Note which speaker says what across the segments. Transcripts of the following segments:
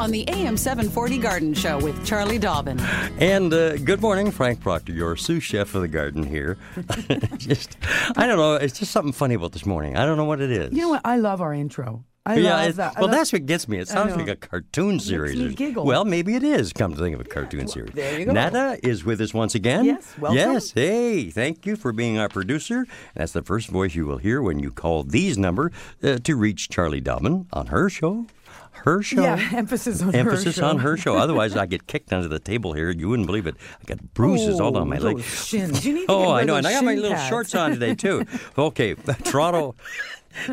Speaker 1: On the AM 740 Garden Show with Charlie Dobbin.
Speaker 2: And uh, good morning, Frank Proctor, your sous chef of the garden here. just, I don't know, it's just something funny about this morning. I don't know what it is.
Speaker 3: You know what? I love our intro. I
Speaker 2: yeah,
Speaker 3: love
Speaker 2: it-
Speaker 3: that. I
Speaker 2: well,
Speaker 3: love-
Speaker 2: that's what gets me. It sounds like a cartoon series.
Speaker 3: me giggle.
Speaker 2: Well, maybe it is. Come to think of a cartoon series.
Speaker 3: there you go.
Speaker 2: Nada is with us once again.
Speaker 3: Yes, welcome.
Speaker 2: Yes, hey, thank you for being our producer. That's the first voice you will hear when you call these number uh, to reach Charlie Dobbin on her show. Her show.
Speaker 3: Yeah, emphasis on her
Speaker 2: Emphasis
Speaker 3: show.
Speaker 2: on her show. Otherwise, I get kicked under the table here. You wouldn't believe it. I got bruises all
Speaker 3: Oh,
Speaker 2: on my
Speaker 3: those
Speaker 2: leg.
Speaker 3: shins. You need to
Speaker 2: oh, I know, and I got my little
Speaker 3: pads.
Speaker 2: shorts on today too. Okay, Toronto.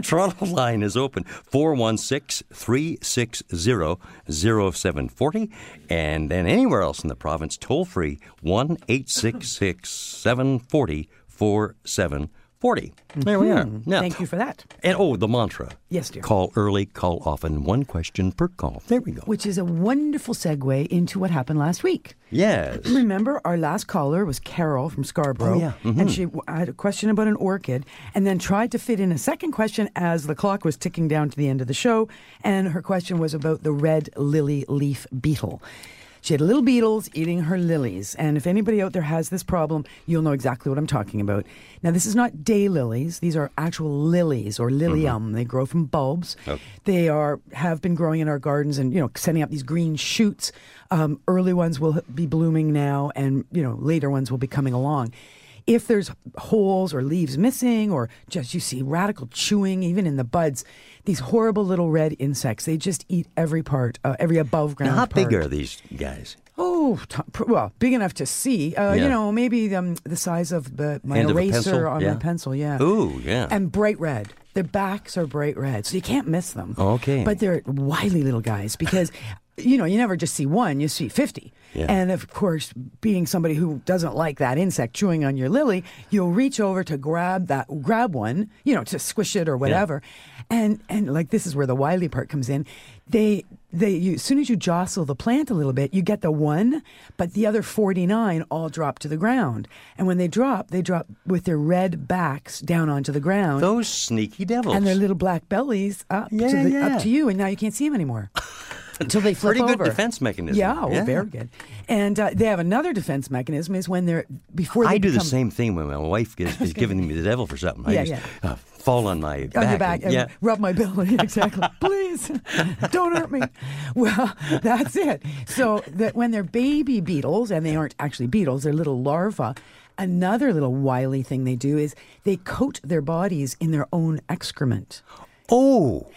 Speaker 2: Toronto line is open 416-360-0740 and then anywhere else in the province toll free 1-866-740-4740. There we are. Hmm. Now,
Speaker 3: Thank you for that.
Speaker 2: And oh, the mantra.
Speaker 3: Yes, dear.
Speaker 2: Call early, call often, one question per call. There we go.
Speaker 3: Which is a wonderful segue into what happened last week.
Speaker 2: Yes.
Speaker 3: Remember, our last caller was Carol from Scarborough.
Speaker 2: Oh, yeah. Mm-hmm.
Speaker 3: And she had a question about an orchid and then tried to fit in a second question as the clock was ticking down to the end of the show. And her question was about the red lily leaf beetle. She had little beetles eating her lilies. And if anybody out there has this problem, you'll know exactly what I'm talking about. Now, this is not day lilies. These are actual lilies or lilium. They grow from bulbs.
Speaker 2: Okay.
Speaker 3: They are have been growing in our gardens and you know sending up these green shoots. Um, early ones will be blooming now, and you know later ones will be coming along. If there's holes or leaves missing, or just you see radical chewing, even in the buds, these horrible little red insects, they just eat every part, uh, every above ground.
Speaker 2: Now, how big
Speaker 3: part.
Speaker 2: are these guys?
Speaker 3: Oh, t- well, big enough to see. Uh,
Speaker 2: Yeah.
Speaker 3: You know, maybe um, the size of the, my
Speaker 2: End
Speaker 3: eraser on
Speaker 2: Yeah.
Speaker 3: my pencil. Yeah.
Speaker 2: Ooh, yeah.
Speaker 3: And bright red. Their backs are bright red, so you can't miss them.
Speaker 2: Okay.
Speaker 3: But they're wily little guys because, you know, you never just see one; you see fifty.
Speaker 2: Yeah.
Speaker 3: And of course, being somebody who doesn't like that insect chewing on your lily, you'll reach over to grab that, grab one, you know, to squish it or whatever. And and like this is where the wily part comes in. They they you, as soon as you jostle the plant a little bit, you get the one, but the other forty nine all drop to the ground. And when they drop, they drop with their red backs down onto the ground.
Speaker 2: Those sneaky devils.
Speaker 3: and their little black bellies up
Speaker 2: Yeah,
Speaker 3: to the,
Speaker 2: yeah.
Speaker 3: up to you, and now you can't see them anymore until they flip over.
Speaker 2: Pretty good defense mechanism.
Speaker 3: Yeah, oh,
Speaker 2: Yeah.
Speaker 3: very good. And uh, they have another defense mechanism is when they're before they
Speaker 2: I do the same thing when my wife is, is giving me the devil for something. I
Speaker 3: Yeah,
Speaker 2: just
Speaker 3: yeah.
Speaker 2: Uh, fall on my back.
Speaker 3: on your back
Speaker 2: and-
Speaker 3: and
Speaker 2: yeah.
Speaker 3: rub my belly. Exactly. Please don't hurt me. Well, that's it. So that when they're baby beetles, and they aren't actually beetles, they're little larvae. Another little wily thing they do is they coat their bodies in their own excrement.
Speaker 2: Oh,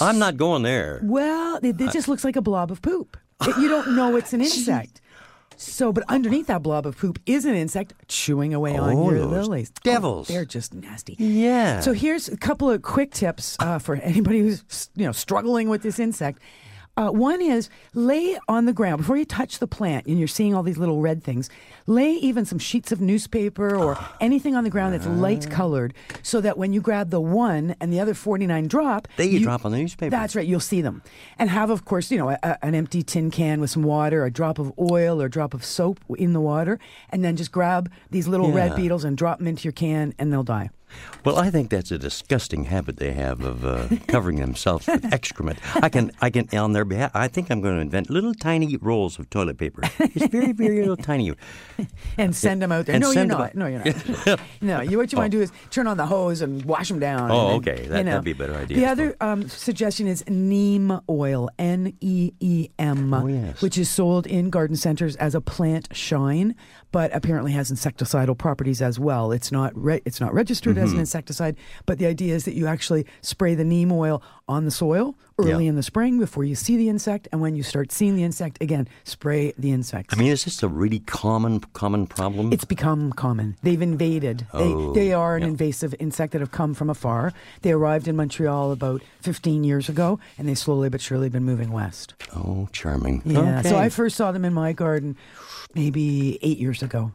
Speaker 2: I'm not going there.
Speaker 3: Well, it, it just looks like a blob of poop. It- you don't know it's an insect. So, but underneath that blob of poop is an insect chewing away on
Speaker 2: Oh,
Speaker 3: your
Speaker 2: those
Speaker 3: lilies.
Speaker 2: devils.
Speaker 3: they're just nasty.
Speaker 2: Yeah.
Speaker 3: So here's a couple of quick tips uh, for anybody who's you know struggling with this insect. Uh, one is lay on the ground before you touch the plant and you're seeing all these little red things. Lay even some sheets of newspaper or anything on the ground that's light colored so that when you grab the one and the other 49 drop,
Speaker 2: They you drop on the newspaper.
Speaker 3: That's right, you'll see them. And have, of course, you know, a, a- an empty tin can with some water, a drop of oil or a drop of soap in the water, and then just grab these little red beetles and drop them into your can and they'll die.
Speaker 2: Well, I think that's a disgusting habit they have of uh, covering themselves with excrement. I can, I can, on their behalf, I think I'm going to invent little tiny rolls of toilet paper. It's very, very little tiny.
Speaker 3: and send them out there.
Speaker 2: And
Speaker 3: no, you're not.
Speaker 2: out-
Speaker 3: No, you're not. no, you what you want to do is turn on the hose and wash them down.
Speaker 2: Oh,
Speaker 3: and then,
Speaker 2: okay. That-
Speaker 3: you know.
Speaker 2: that'd be a better idea.
Speaker 3: The other um, suggestion is neem oil, N E E M,
Speaker 2: Oh,
Speaker 3: which is sold in garden centers as a plant shine, but apparently has insecticidal properties as well. It's not re- it's not registered as an mm-hmm. insecticide, but the idea is that you actually spray the neem oil on the soil early
Speaker 2: Yeah.
Speaker 3: in the spring before you see the insect, and when you start seeing the insect again, spray the insects.
Speaker 2: I mean, is this a really common common problem?
Speaker 3: It's become common. They've invaded.
Speaker 2: Oh,
Speaker 3: they, they are an
Speaker 2: yeah.
Speaker 3: invasive insect that have come from afar. They arrived in Montreal about 15 years ago, and they slowly but surely been moving west.
Speaker 2: oh, charming.
Speaker 3: Yeah. So I first saw them in my garden maybe eight years ago.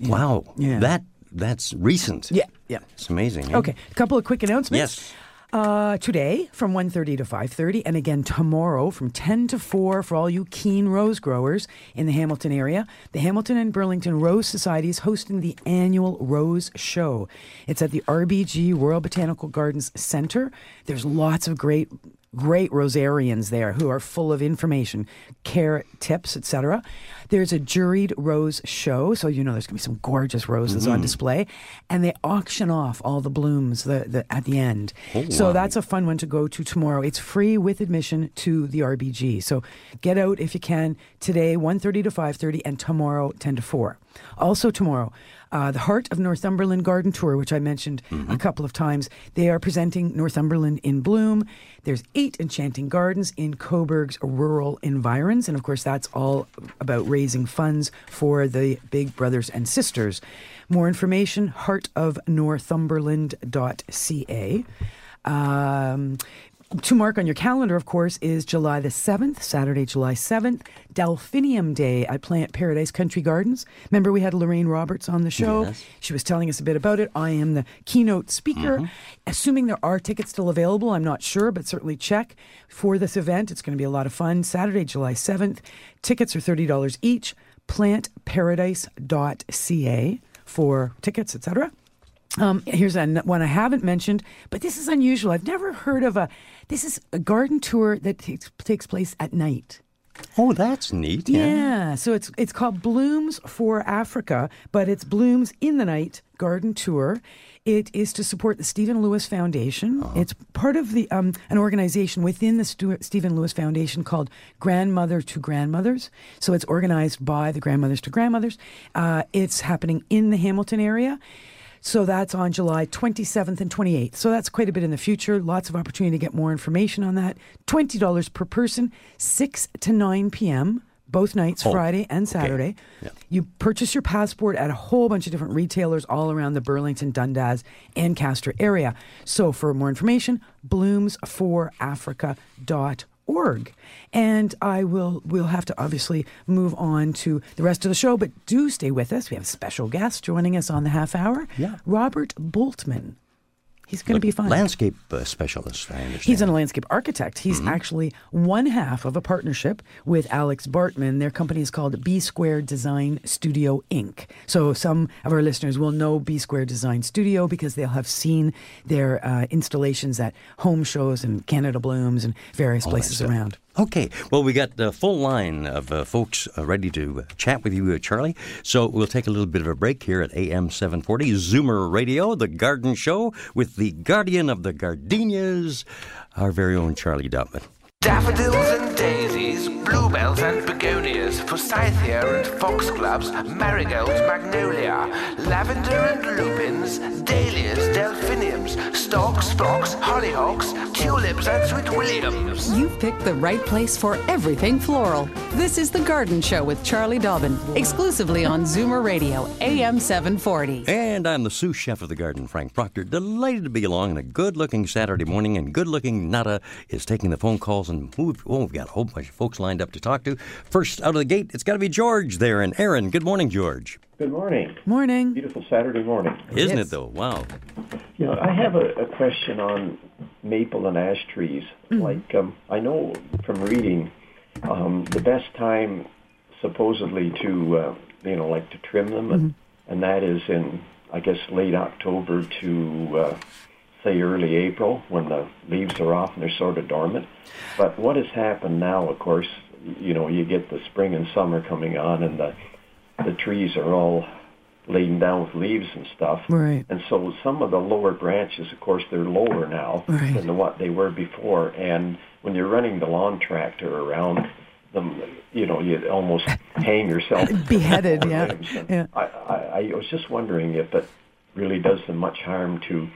Speaker 2: wow.
Speaker 3: Yeah.
Speaker 2: That that's recent.
Speaker 3: Yeah. Yeah.
Speaker 2: It's amazing. eh?
Speaker 3: Okay. A couple of quick announcements.
Speaker 2: Yes.
Speaker 3: Uh, today from 1.30 to 5.30 and again tomorrow from 10 to 4 for all you keen rose growers in the hamilton area the hamilton and burlington rose society is hosting the annual rose show it's at the rbg royal botanical gardens center there's lots of great great rosarians there who are full of information care tips etc there's a juried rose show so you know there's going to be some gorgeous roses on mm-hmm. display and they auction off all the blooms the, the, at the end. Oh, so
Speaker 2: wow.
Speaker 3: that's a fun one to go to tomorrow. It's free with admission to the rbg so get out if you can today 1.30 to 5.30 and tomorrow 10 to 4 also tomorrow uh, the Heart of Northumberland Garden Tour, which I mentioned a couple of times, they are presenting Northumberland in Bloom. There's eight enchanting gardens in Cobourg's rural environs, and of course, that's all about raising funds for the Big Brothers and Sisters. More information: heartofnorthumberland.ca. Um, to mark on your calendar, of course, is July the 7th, Saturday, July 7th, Delphinium Day at Plant Paradise Country Gardens. Remember, we had Lorraine Roberts on the show.
Speaker 2: Yes.
Speaker 3: She was telling us a bit about it. I am the keynote speaker. Mm-hmm. Assuming there are tickets still available, I'm not sure, but certainly check for this event. It's going to be a lot of fun. Saturday, July 7th. Tickets are $30 each. Plantparadise.ca for tickets, etc. Um, here's an, one I haven't mentioned, but this is unusual. I've never heard of a. This is a garden tour that takes takes place at night.
Speaker 2: Oh, that's neat.
Speaker 3: Yeah.
Speaker 2: Yeah.
Speaker 3: So it's it's called Blooms for Africa, but it's Blooms in the Night Garden Tour. It is to support the Stephen Lewis Foundation. It's part of the um, an organization within the Stu- Stephen Lewis Foundation called Grandmother to Grandmothers. So it's organized by the Grandmothers to Grandmothers. Uh, it's happening in the Hamilton area. So that's on July 27th and 28th. So that's quite a bit in the future. Lots of opportunity to get more information on that. $20 per person, 6 to 9 p.m., both nights,
Speaker 2: Oh,
Speaker 3: Friday and Saturday.
Speaker 2: Yeah.
Speaker 3: You purchase your passport at a whole bunch of different retailers all around the Burlington, Dundas, Ancaster area. So for more information, bloomsforafrica.org. And I will we'll have to obviously move on to the rest of the show, but do stay with us. We have a special guest joining us on the half hour.
Speaker 2: Yeah.
Speaker 3: Robert Boltman. He's going to be fine.
Speaker 2: Landscape uh, specialist, I understand.
Speaker 3: He's a landscape architect. He's
Speaker 2: Mm-hmm.
Speaker 3: actually one half of a partnership with Alex Bartman. Their company is called B Square Design Studio Inc. So some of our listeners will know B Square Design Studio because they'll have seen their uh, installations at home shows and Canada Blooms and various
Speaker 2: All
Speaker 3: places around.
Speaker 2: Okay, well, we got the full line of uh, folks uh, ready to uh, chat with you, uh, Charlie. So we'll take a little bit of a break here at AM 740, Zoomer Radio, the garden show with the guardian of the gardenias, our very own Charlie Dobbin.
Speaker 4: Daffodils and daisies, bluebells and begonias, forsythia and foxgloves, marigolds, magnolia, lavender and lupins, dahlias, delphiniums, stalks, phlox, hollyhocks, tulips and sweet williams.
Speaker 1: You've picked the right place for everything floral. This is The Garden Show with Charlie Dobbin, exclusively on Zoomer Radio, AM 740.
Speaker 2: And I'm the sous chef of the garden, Frank Proctor. Delighted to be along on a good looking Saturday morning, and good looking Nada is taking the phone calls. And we've, oh, we've got a whole bunch of folks lined up to talk to. First out of the gate, it's got to be George there. And Aaron, good morning, George.
Speaker 5: Good morning.
Speaker 3: Morning.
Speaker 5: Beautiful Saturday morning.
Speaker 2: Isn't
Speaker 3: Yes.
Speaker 2: it, though? Wow.
Speaker 5: You know, I have a, a question on maple and ash trees. Like, um, I know from reading, um, the best time supposedly to, uh, you know, like to trim them, and, and that is in, I guess, late October to, uh, say, early April when the leaves are off and they're sort of dormant. But what has happened now, of course, you know, you get the spring and summer coming on, and the the trees are all laden down with leaves and stuff.
Speaker 3: Right.
Speaker 5: And so some of the lower branches, of course, they're lower now
Speaker 3: Right.
Speaker 5: than what they were before. And when you're running the lawn tractor around them, you know, you almost hang yourself.
Speaker 3: Beheaded, yeah. Yeah.
Speaker 5: I, I, I was just wondering if it really does them much harm to,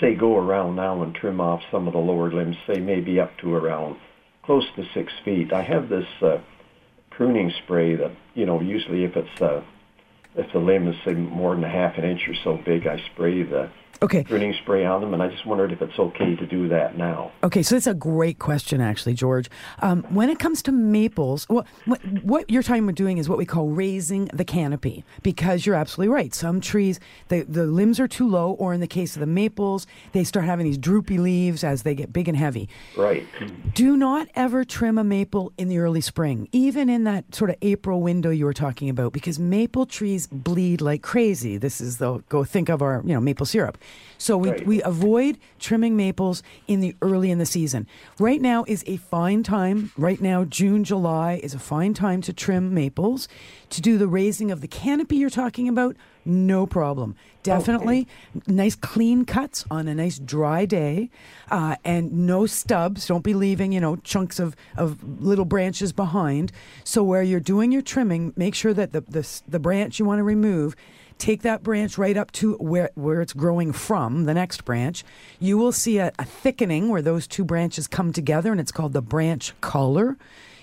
Speaker 5: say, go around now and trim off some of the lower limbs, say maybe up to around close to six feet. I have this uh, pruning spray that, you know, usually if it's uh, if the limb is say more than a half an inch or so big, I spray the
Speaker 3: Okay.
Speaker 5: pruning spray on them, and I just wondered if it's okay to do that now.
Speaker 3: Okay, so that's a great question, actually, George. Um, when it comes to maples, what, what, what you're talking about doing is what we call raising the canopy, because you're absolutely right. Some trees, the, the limbs are too low, or in the case of the maples, they start having these droopy leaves as they get big and heavy.
Speaker 5: Right.
Speaker 3: Do not ever trim a maple in the early spring, even in that sort of April window you were talking about, because maple trees bleed like crazy. This is the go think of our you know maple syrup. So we,
Speaker 5: Right.
Speaker 3: we avoid trimming maples in the early in the season. Right now is a fine time. Right now, June, July is a fine time to trim maples. To do the raising of the canopy you're talking about, no problem. Definitely nice clean cuts on a nice dry day, uh, and no stubs. Don't be leaving you know chunks of, of little branches behind. So where you're doing your trimming, make sure that the the, the branch you want to remove take that branch right up to where, where it's growing from, the next branch, you will see a, a thickening where those two branches come together, and it's called the branch collar.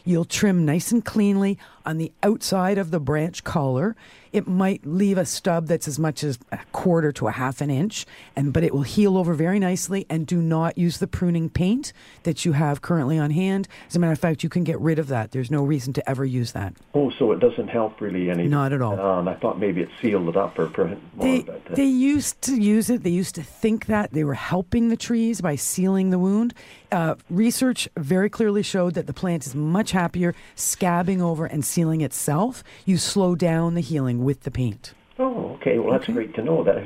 Speaker 3: You'll trim nice and cleanly on the outside of the branch collar. It might leave a stub that's as much as a quarter to a half an inch, and but it will heal over very nicely. And do not use the pruning paint that you have currently on hand. As a matter of fact, you can get rid of that. There's no reason to ever use that.
Speaker 5: Oh, so it doesn't help really any.
Speaker 3: Not at all.
Speaker 5: Uh, and I thought maybe it sealed it up or prevent more
Speaker 3: They,
Speaker 5: it.
Speaker 3: they used to use it. They used to think that they were helping the trees by sealing the wound. Uh, research very clearly showed that the plant is much happier scabbing over and sealing itself. You slow down the healing with the paint.
Speaker 5: Oh, okay. Well, that's great to know. That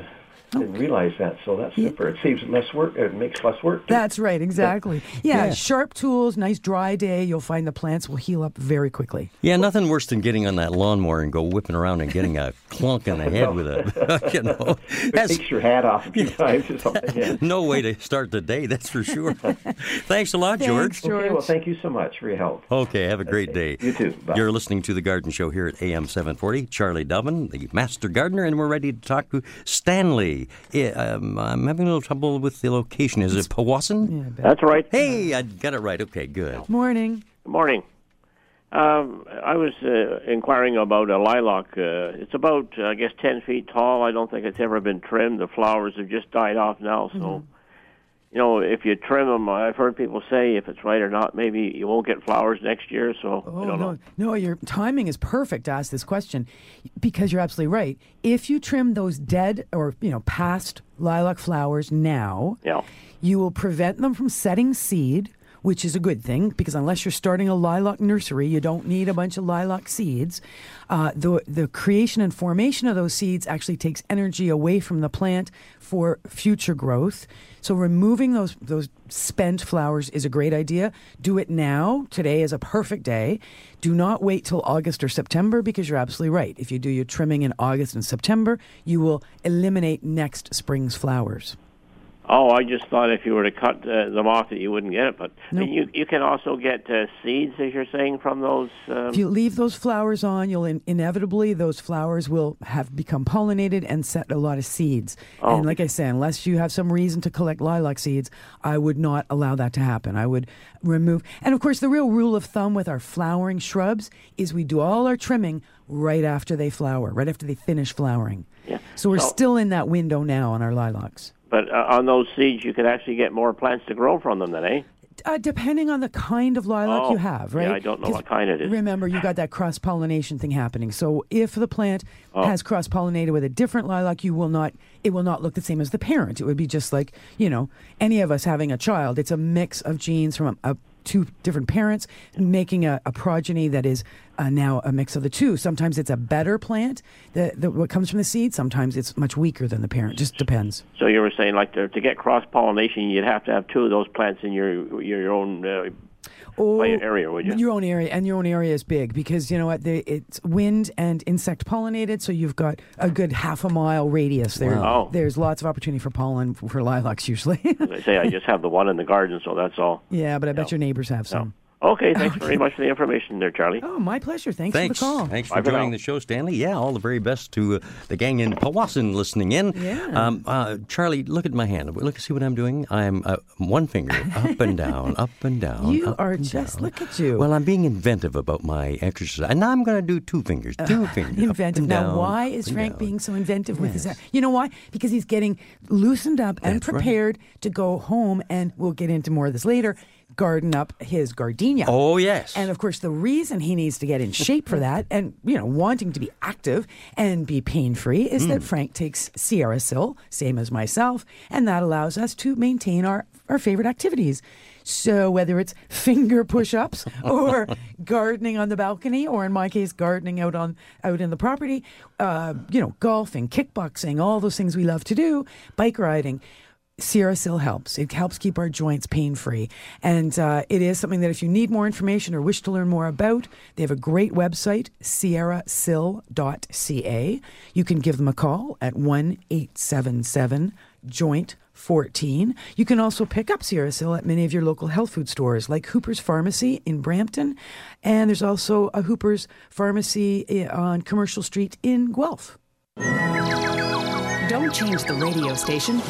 Speaker 5: didn't realize that. So that's super. It saves less work. It makes less work. too.
Speaker 3: That's right, exactly. Yeah,
Speaker 2: Yeah.
Speaker 3: sharp tools, nice dry day. You'll find the plants will heal up very quickly.
Speaker 2: Yeah, nothing worse than getting on that lawnmower and go whipping around and getting a clunk in the head with it. you know,
Speaker 5: It takes your hat off a few times or something. Yeah.
Speaker 2: no way to start the day. That's for sure. Thanks a lot, George.
Speaker 3: Thanks,
Speaker 5: Okay. Well, thank you so much for your help.
Speaker 2: Okay, have a great day.
Speaker 5: You too. Bye.
Speaker 2: You're listening to The Garden Show here at AM 740. Charlie Dobbin, the master gardener, and we're ready to talk to Stanley. Yeah, um, I'm having a little trouble with the location. Is it Powassan?
Speaker 6: That's right.
Speaker 2: Hey, I got it right. Okay, good.
Speaker 3: Morning.
Speaker 6: Good morning. Um, I was uh, inquiring about a lilac. Uh, it's about, uh, I guess, 10 feet tall. I don't think it's ever been trimmed. The flowers have just died off now. So, you know, if you trim them, I've heard people say if it's right or not, maybe you won't get flowers next year. So,
Speaker 3: Oh
Speaker 6: I don't
Speaker 3: no,
Speaker 6: know.
Speaker 3: no! Your timing is perfect to ask this question because you're absolutely right. If you trim those dead or you know past lilac flowers now,
Speaker 6: Yeah.
Speaker 3: you will prevent them from setting seed, which is a good thing because unless you're starting a lilac nursery, you don't need a bunch of lilac seeds. Uh, the the creation and formation of those seeds actually takes energy away from the plant for future growth. So removing those those spent flowers is a great idea. Do it now. Today is a perfect day. Do not wait till August or September because you're absolutely right. If you do your trimming in August and September, you will eliminate next spring's flowers.
Speaker 6: Oh, I just thought if you were to cut uh, them off that you wouldn't get it. But mean, you you can also get uh, seeds, as you're saying, from those. Um,
Speaker 3: If you leave those flowers on, you'll in- inevitably those flowers will have become pollinated and set a lot of seeds.
Speaker 6: Oh.
Speaker 3: And like I say, unless you have some reason to collect lilac seeds, I would not allow that to happen. I would remove. And of course, the real rule of thumb with our flowering shrubs is we do all our trimming right after they flower, right after they finish flowering.
Speaker 6: Yeah.
Speaker 3: So we're
Speaker 6: So-
Speaker 3: still in that window now on our lilacs.
Speaker 6: But uh, on those seeds, you could actually get more plants to grow from them, then, eh?
Speaker 3: Uh, depending on the kind of lilac
Speaker 6: Oh,
Speaker 3: you have, right? yeah?
Speaker 6: I don't know what kind it is.
Speaker 3: Remember, you got that cross pollination thing happening. So if the plant
Speaker 6: Oh.
Speaker 3: has cross pollinated with a different lilac, you will not. It will not look the same as the parent. It would be just like you know any of us having a child. It's a mix of genes from a, a, two different parents making a, a progeny that is uh, now a mix of the two. Sometimes it's a better plant that, that what comes from the seed. Sometimes it's much weaker than the parent. Just depends.
Speaker 6: So you were saying, like, to, to get cross pollination, you'd have to have two of those plants in your your, your own uh,
Speaker 3: Oh,
Speaker 6: plant area, would you?
Speaker 3: Your own area, and your own area is big because you know what? They, it's wind and insect pollinated, so you've got a good half a mile radius there.
Speaker 6: Wow. Oh.
Speaker 3: There's lots of opportunity for pollen for lilacs usually.
Speaker 6: As I say, I just have the one in the garden, so that's all.
Speaker 3: yeah, but I bet
Speaker 6: Yeah.
Speaker 3: your neighbors have some.
Speaker 6: Okay, thanks very much for the information there, Charlie.
Speaker 3: Oh, my pleasure. Thanks,
Speaker 2: Thanks.
Speaker 3: for the call.
Speaker 2: Thanks for
Speaker 6: Bye
Speaker 2: joining
Speaker 6: now.
Speaker 2: the show, Stanley. Yeah, all the very best to uh, the gang in Powassan listening in.
Speaker 3: Yeah.
Speaker 2: Um, uh, Charlie, look at my hand. Look, see what I'm doing. I'm uh, one finger up and down, up and down.
Speaker 3: You
Speaker 2: up
Speaker 3: are
Speaker 2: and
Speaker 3: just
Speaker 2: down.
Speaker 3: look at you.
Speaker 2: Well, I'm being inventive about my exercise, and now I'm going to do two fingers. Two fingers. up
Speaker 3: inventive.
Speaker 2: and
Speaker 3: Now,
Speaker 2: down,
Speaker 3: why is Frank
Speaker 2: down.
Speaker 3: being so inventive with his?
Speaker 2: Yes.
Speaker 3: You know why? Because he's getting loosened up and
Speaker 2: That's right.
Speaker 3: prepared to go home, and we'll get into more of this later. Garden up his gardenia.
Speaker 2: Oh yes.
Speaker 3: And of course, the reason he needs to get in shape for that and, you know, wanting to be active and be pain free is
Speaker 2: Hmm.
Speaker 3: that Frank takes Sierra Sil, same as myself, and that allows us to maintain our, our favorite activities. So whether it's finger push ups or gardening on the balcony, or in my case, gardening out on out in the property, uh, you know, golfing, kickboxing, all those things we love to do, bike riding. Sierra helps. It helps keep our joints pain free. And uh, it is something that if you need more information or wish to learn more about, they have a great website, sierrasil.ca. You can give them a call at 1 877 Joint 14. You can also pick up Sierra Sil at many of your local health food stores like Hooper's Pharmacy in Brampton. And there's also a Hooper's Pharmacy eh, on Commercial Street in Guelph.
Speaker 1: Don't change the radio station.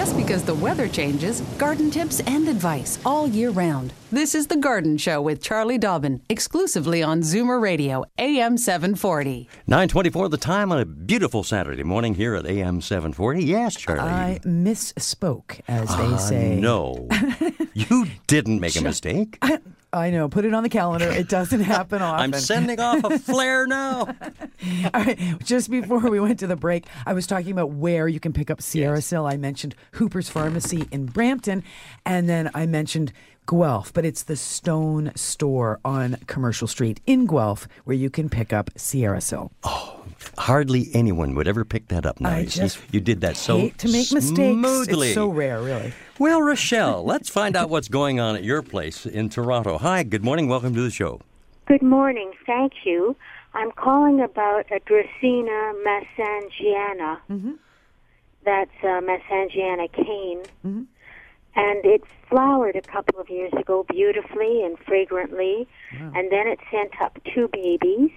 Speaker 1: Just because the weather changes, garden tips and advice all year round. This is The Garden Show with Charlie Dobbin, exclusively on Zoomer Radio, AM 740.
Speaker 2: 924 the time on a beautiful Saturday morning here at AM 740. Yes, Charlie.
Speaker 3: I misspoke, as they
Speaker 2: Ah,
Speaker 3: say.
Speaker 2: No. you didn't make a mistake.
Speaker 3: I know. Put it on the calendar. It doesn't happen often.
Speaker 2: I'm sending off a flare now.
Speaker 3: All right. Just before we went to the break, I was talking about where you can pick up Sierra Sil. I mentioned Hooper's Pharmacy in Brampton, and then I mentioned Guelph, but it's the Stone Store on Commercial Street in Guelph where you can pick up Sierra Sil.
Speaker 2: Oh, hardly anyone would ever pick that up now.
Speaker 3: I
Speaker 2: you
Speaker 3: just
Speaker 2: You did that so
Speaker 3: hate to make mistakes. It's so rare, really.
Speaker 2: Well, Rochelle, let's find out what's going on at your place in Toronto. Hi, good morning. Welcome to the show.
Speaker 7: Good morning. Thank you. I'm calling about a Dracaena massangeana. That's uh, massangeana cane. And it flowered a couple of years ago beautifully and fragrantly. And then it sent up two babies.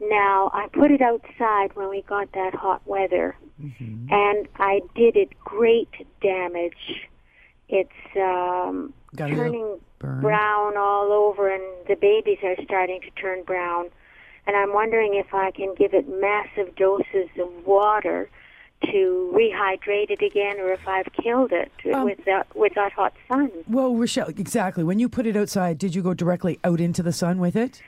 Speaker 7: Now, I put it outside when we got that hot weather. And I did it great damage. It's um,
Speaker 3: Got
Speaker 7: turning brown all over, and the babies are starting to turn brown. And I'm wondering if I can give it massive doses of water to rehydrate it again, or if I've killed it
Speaker 3: Um,
Speaker 7: with that with that hot sun.
Speaker 3: Well, Rochelle, exactly. When you put it outside, did you go directly out into the sun with it?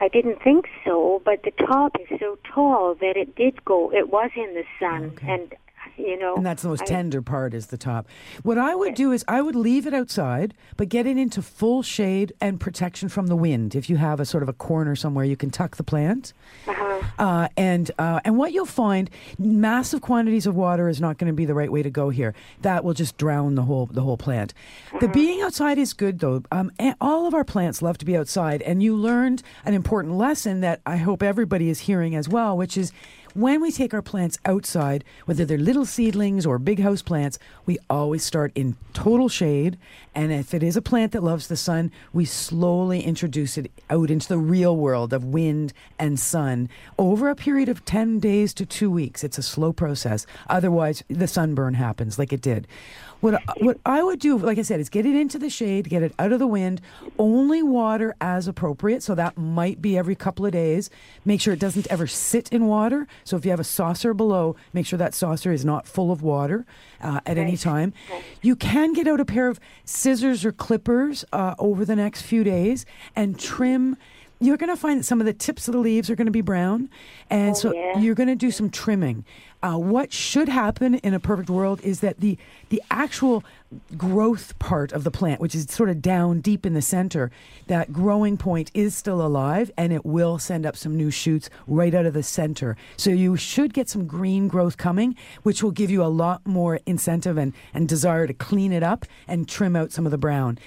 Speaker 7: I didn't think so, but the top is so tall that it did go. It was in the sun,
Speaker 3: Okay.
Speaker 7: and you know.
Speaker 3: And that's the most
Speaker 7: I-
Speaker 3: tender part is the top. What I would do is I would leave it outside, but get it into full shade and protection from the wind. If you have a sort of a corner somewhere, you can tuck the plant.
Speaker 7: Uh-huh.
Speaker 3: Uh, and uh, and what you'll find, massive quantities of water is not going to be the right way to go here. That will just drown the whole the whole plant. The being outside is good though. Um, all of our plants love to be outside, and you learned an important lesson that I hope everybody is hearing as well, which is when we take our plants outside, whether they're little seedlings or big house plants, we always start in total shade. And if it is a plant that loves the sun, we slowly introduce it out into the real world of wind and sun over a period of 10 days to two weeks. It's a slow process. Otherwise, the sunburn happens like it did. What, what I would do, like I said, is get it into the shade, get it out of the wind, only water as appropriate. So that might be every couple of days. Make sure it doesn't ever sit in water. So if you have a saucer below, make sure that saucer is not full of water uh, at any time. You can get out a pair of scissors or clippers uh, over the next few days and trim. You're going to find that some of the tips of the leaves are going to be brown. And so
Speaker 7: yeah.
Speaker 3: you're going to do some trimming. Uh, what should happen in a perfect world is that the the actual growth part of the plant, which is sort of down deep in the center, that growing point is still alive, and it will send up some new shoots right out of the center. So you should get some green growth coming, which will give you a lot more incentive and, and desire to clean it up and trim out some of the brown.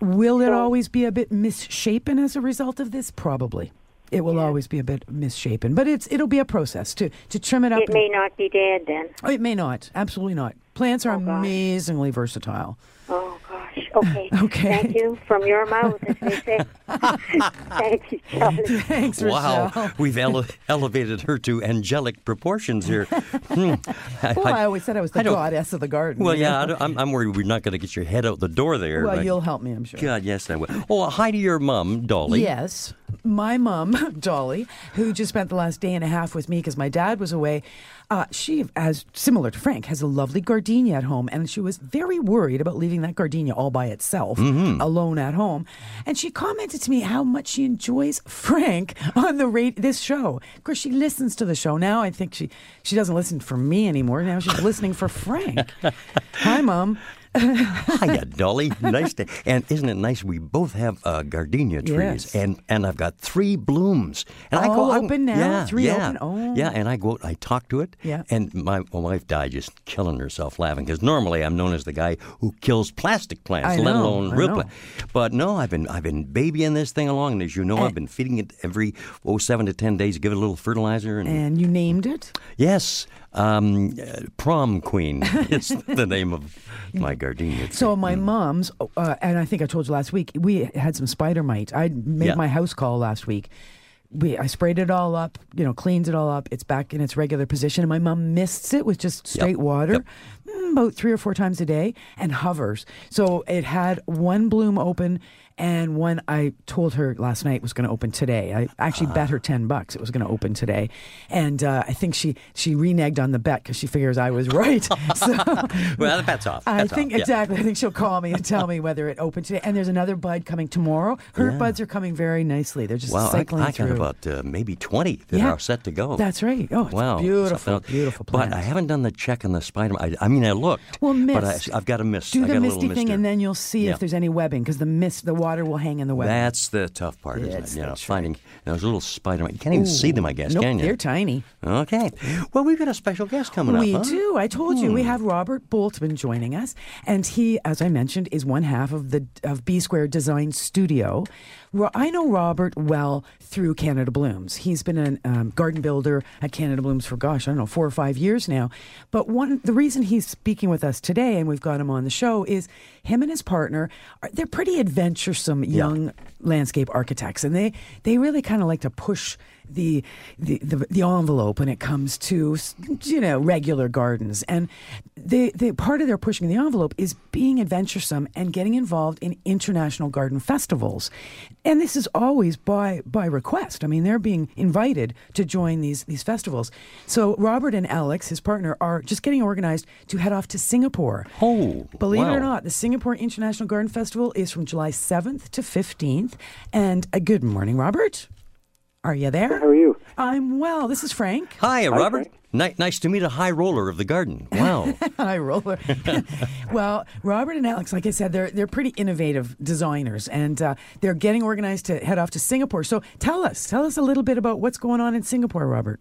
Speaker 3: Will it always be a bit misshapen as a result of this? Probably. It will always be a bit misshapen, but it's it'll be a process to to trim it up.
Speaker 7: It may not be dead then.
Speaker 3: Oh, it may not. Absolutely not. Plants are
Speaker 7: Oh,
Speaker 3: amazingly versatile.
Speaker 7: Oh gosh. Okay.
Speaker 3: Okay.
Speaker 7: Thank you from your mouth, as they say. Thank you, Charlie.
Speaker 3: Thanks,
Speaker 2: Wow, we've ele- elevated her to angelic proportions here. Hmm. I-
Speaker 3: Well, I always said I was the
Speaker 2: I
Speaker 3: goddess of the garden.
Speaker 2: well, yeah,
Speaker 3: know?
Speaker 2: I I'm, I'm worried we're not going to get your head out the door there.
Speaker 3: Well, you'll help me, I'm sure.
Speaker 2: God, yes, I will. Oh, hi to your mom, Dolly.
Speaker 3: Yes. My mom, Dolly, who just spent the last day and a half with me because my dad was away, uh, she, as similar to Frank, has a lovely gardenia at home. And she was very worried about leaving that gardenia all by itself,
Speaker 2: Mm-hmm.
Speaker 3: alone at home. And she commented to me how much she enjoys Frank on the rate this show. Of course, she listens to the show now. I think she, she doesn't listen for me anymore. Now she's listening for Frank. Hi, Mom.
Speaker 2: Hiya, Dolly. Nice to. And isn't it nice? We both have uh, gardenia trees,
Speaker 3: Yes.
Speaker 2: and and I've got three blooms. And I
Speaker 3: All
Speaker 2: go I-
Speaker 3: open now?
Speaker 2: Yeah,
Speaker 3: Three
Speaker 2: yeah,
Speaker 3: open? Oh.
Speaker 2: yeah. And I go, I talk to it.
Speaker 3: Yeah.
Speaker 2: And my, my wife died just killing herself laughing because normally I'm known as the guy who kills plastic plants,
Speaker 3: I
Speaker 2: let
Speaker 3: know,
Speaker 2: alone
Speaker 3: I
Speaker 2: real plants. But no, I've been I've been babying this thing along, and as you know,
Speaker 3: Eh.
Speaker 2: I've been feeding it every oh seven to ten days. Give it a little fertilizer, and
Speaker 3: And you named it?
Speaker 2: yes, um, prom queen. it's the name of my gardenia. tree.
Speaker 3: So my mom's, uh, and I think I told you last week, we had some spider mite. I made
Speaker 2: Yeah.
Speaker 3: my house call last week. We, I sprayed it all up, you know, cleaned it all up. It's back in its regular position. And my mom mists it with just straight water
Speaker 2: Yep.
Speaker 3: mm, about three or four times a day and hovers. So it had one bloom open and one I told her last night was going to open today. I actually bet her 10 bucks it was going to open today. And uh, I think she, she reneged on the bet because she figures I was right. so
Speaker 2: well, the bet's off.
Speaker 3: I think
Speaker 2: off, yeah.
Speaker 3: exactly. I think she'll call me and tell me whether it opened today. And there's another bud coming tomorrow. Her
Speaker 2: Yeah.
Speaker 3: buds are coming very nicely. They're just
Speaker 2: Wow, I,
Speaker 3: cycling
Speaker 2: I
Speaker 3: through.
Speaker 2: got about uh, maybe 20 that
Speaker 3: Yeah.
Speaker 2: are set to go.
Speaker 3: That's right. Oh, it's
Speaker 2: wow.
Speaker 3: beautiful,
Speaker 2: else.
Speaker 3: beautiful
Speaker 2: But I haven't done the check on the spider. I, I mean, I looked.
Speaker 3: Well,
Speaker 2: But
Speaker 3: mist.
Speaker 2: I, I've got a mist.
Speaker 3: Do
Speaker 2: I got
Speaker 3: the misty thing,
Speaker 2: mister.
Speaker 3: and then you'll see
Speaker 2: Yeah.
Speaker 3: if there's any webbing because the mist, the water will hang in the webbing.
Speaker 2: That's the tough part, isn't it? You
Speaker 3: the
Speaker 2: know,
Speaker 3: trick.
Speaker 2: finding those little spider. You can't even see them, I guess,
Speaker 3: nope,
Speaker 2: can you?
Speaker 3: they're tiny.
Speaker 2: Okay. Well, we've got a special guest coming
Speaker 3: We
Speaker 2: up. huh?
Speaker 3: do. I told you
Speaker 2: Hmm.
Speaker 3: we have Robert Boltman joining us, and he, as I mentioned, is one half of the of B Square Design Studio. Ro- I know Robert well through Canada Blooms. He's been a um, garden builder at Canada Blooms for gosh, I don't know, four or five years now. But one, the reason he's speaking with us today, and we've got him on the show, is him and his partner. Are, they're pretty adventuresome young landscape architects, and they they really kind of like to push the, the the the envelope when it comes to you know regular gardens. And they, they part of their pushing the envelope is being adventuresome and getting involved in international garden festivals. And this is always by by request. I mean they're being invited to join these these festivals. So robert and alex his partner are just getting organized to head off to singapore.
Speaker 2: Oh,
Speaker 3: Believe it or not, the Singapore International Garden Festival is from July 7th to 15th. And uh, good morning, Robert. Are you there?
Speaker 8: How are you?
Speaker 3: I'm well. This is Frank.
Speaker 2: Hi, Robert.
Speaker 8: Frank.
Speaker 2: Ni- nice to meet a high roller of the garden. Wow.
Speaker 3: high Roller. well, Robert and Alex, like I said, they're they're pretty innovative designers, and uh, they're getting organized to head off to Singapore. So tell us, tell us a little bit about what's going on in Singapore, Robert.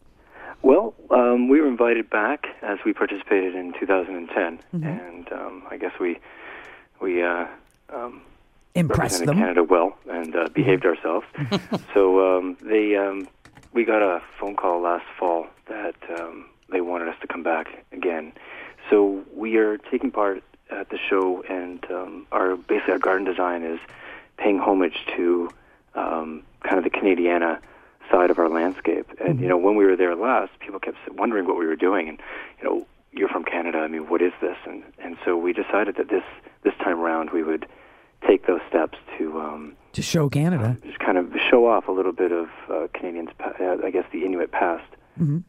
Speaker 8: Well, um, we were invited back as we participated in 2010, and um, I guess we we uh, um,
Speaker 3: Impress
Speaker 8: represented
Speaker 3: them.
Speaker 8: Canada well and uh, behaved ourselves. so um, they um, we got a phone call last fall that um, they wanted us to come back again. So we are taking part at the show, and um, our basically our garden design is paying homage to um, kind of the Canadiana side of our landscape. And you know, when we were there last, people kept wondering what we were doing, and you know, you're from Canada. I mean, what is this? And and so we decided that this this time around we would take those steps to um,
Speaker 3: To show Canada.
Speaker 8: just kind of show off a little bit of uh, Canadians, uh, I guess, the Inuit past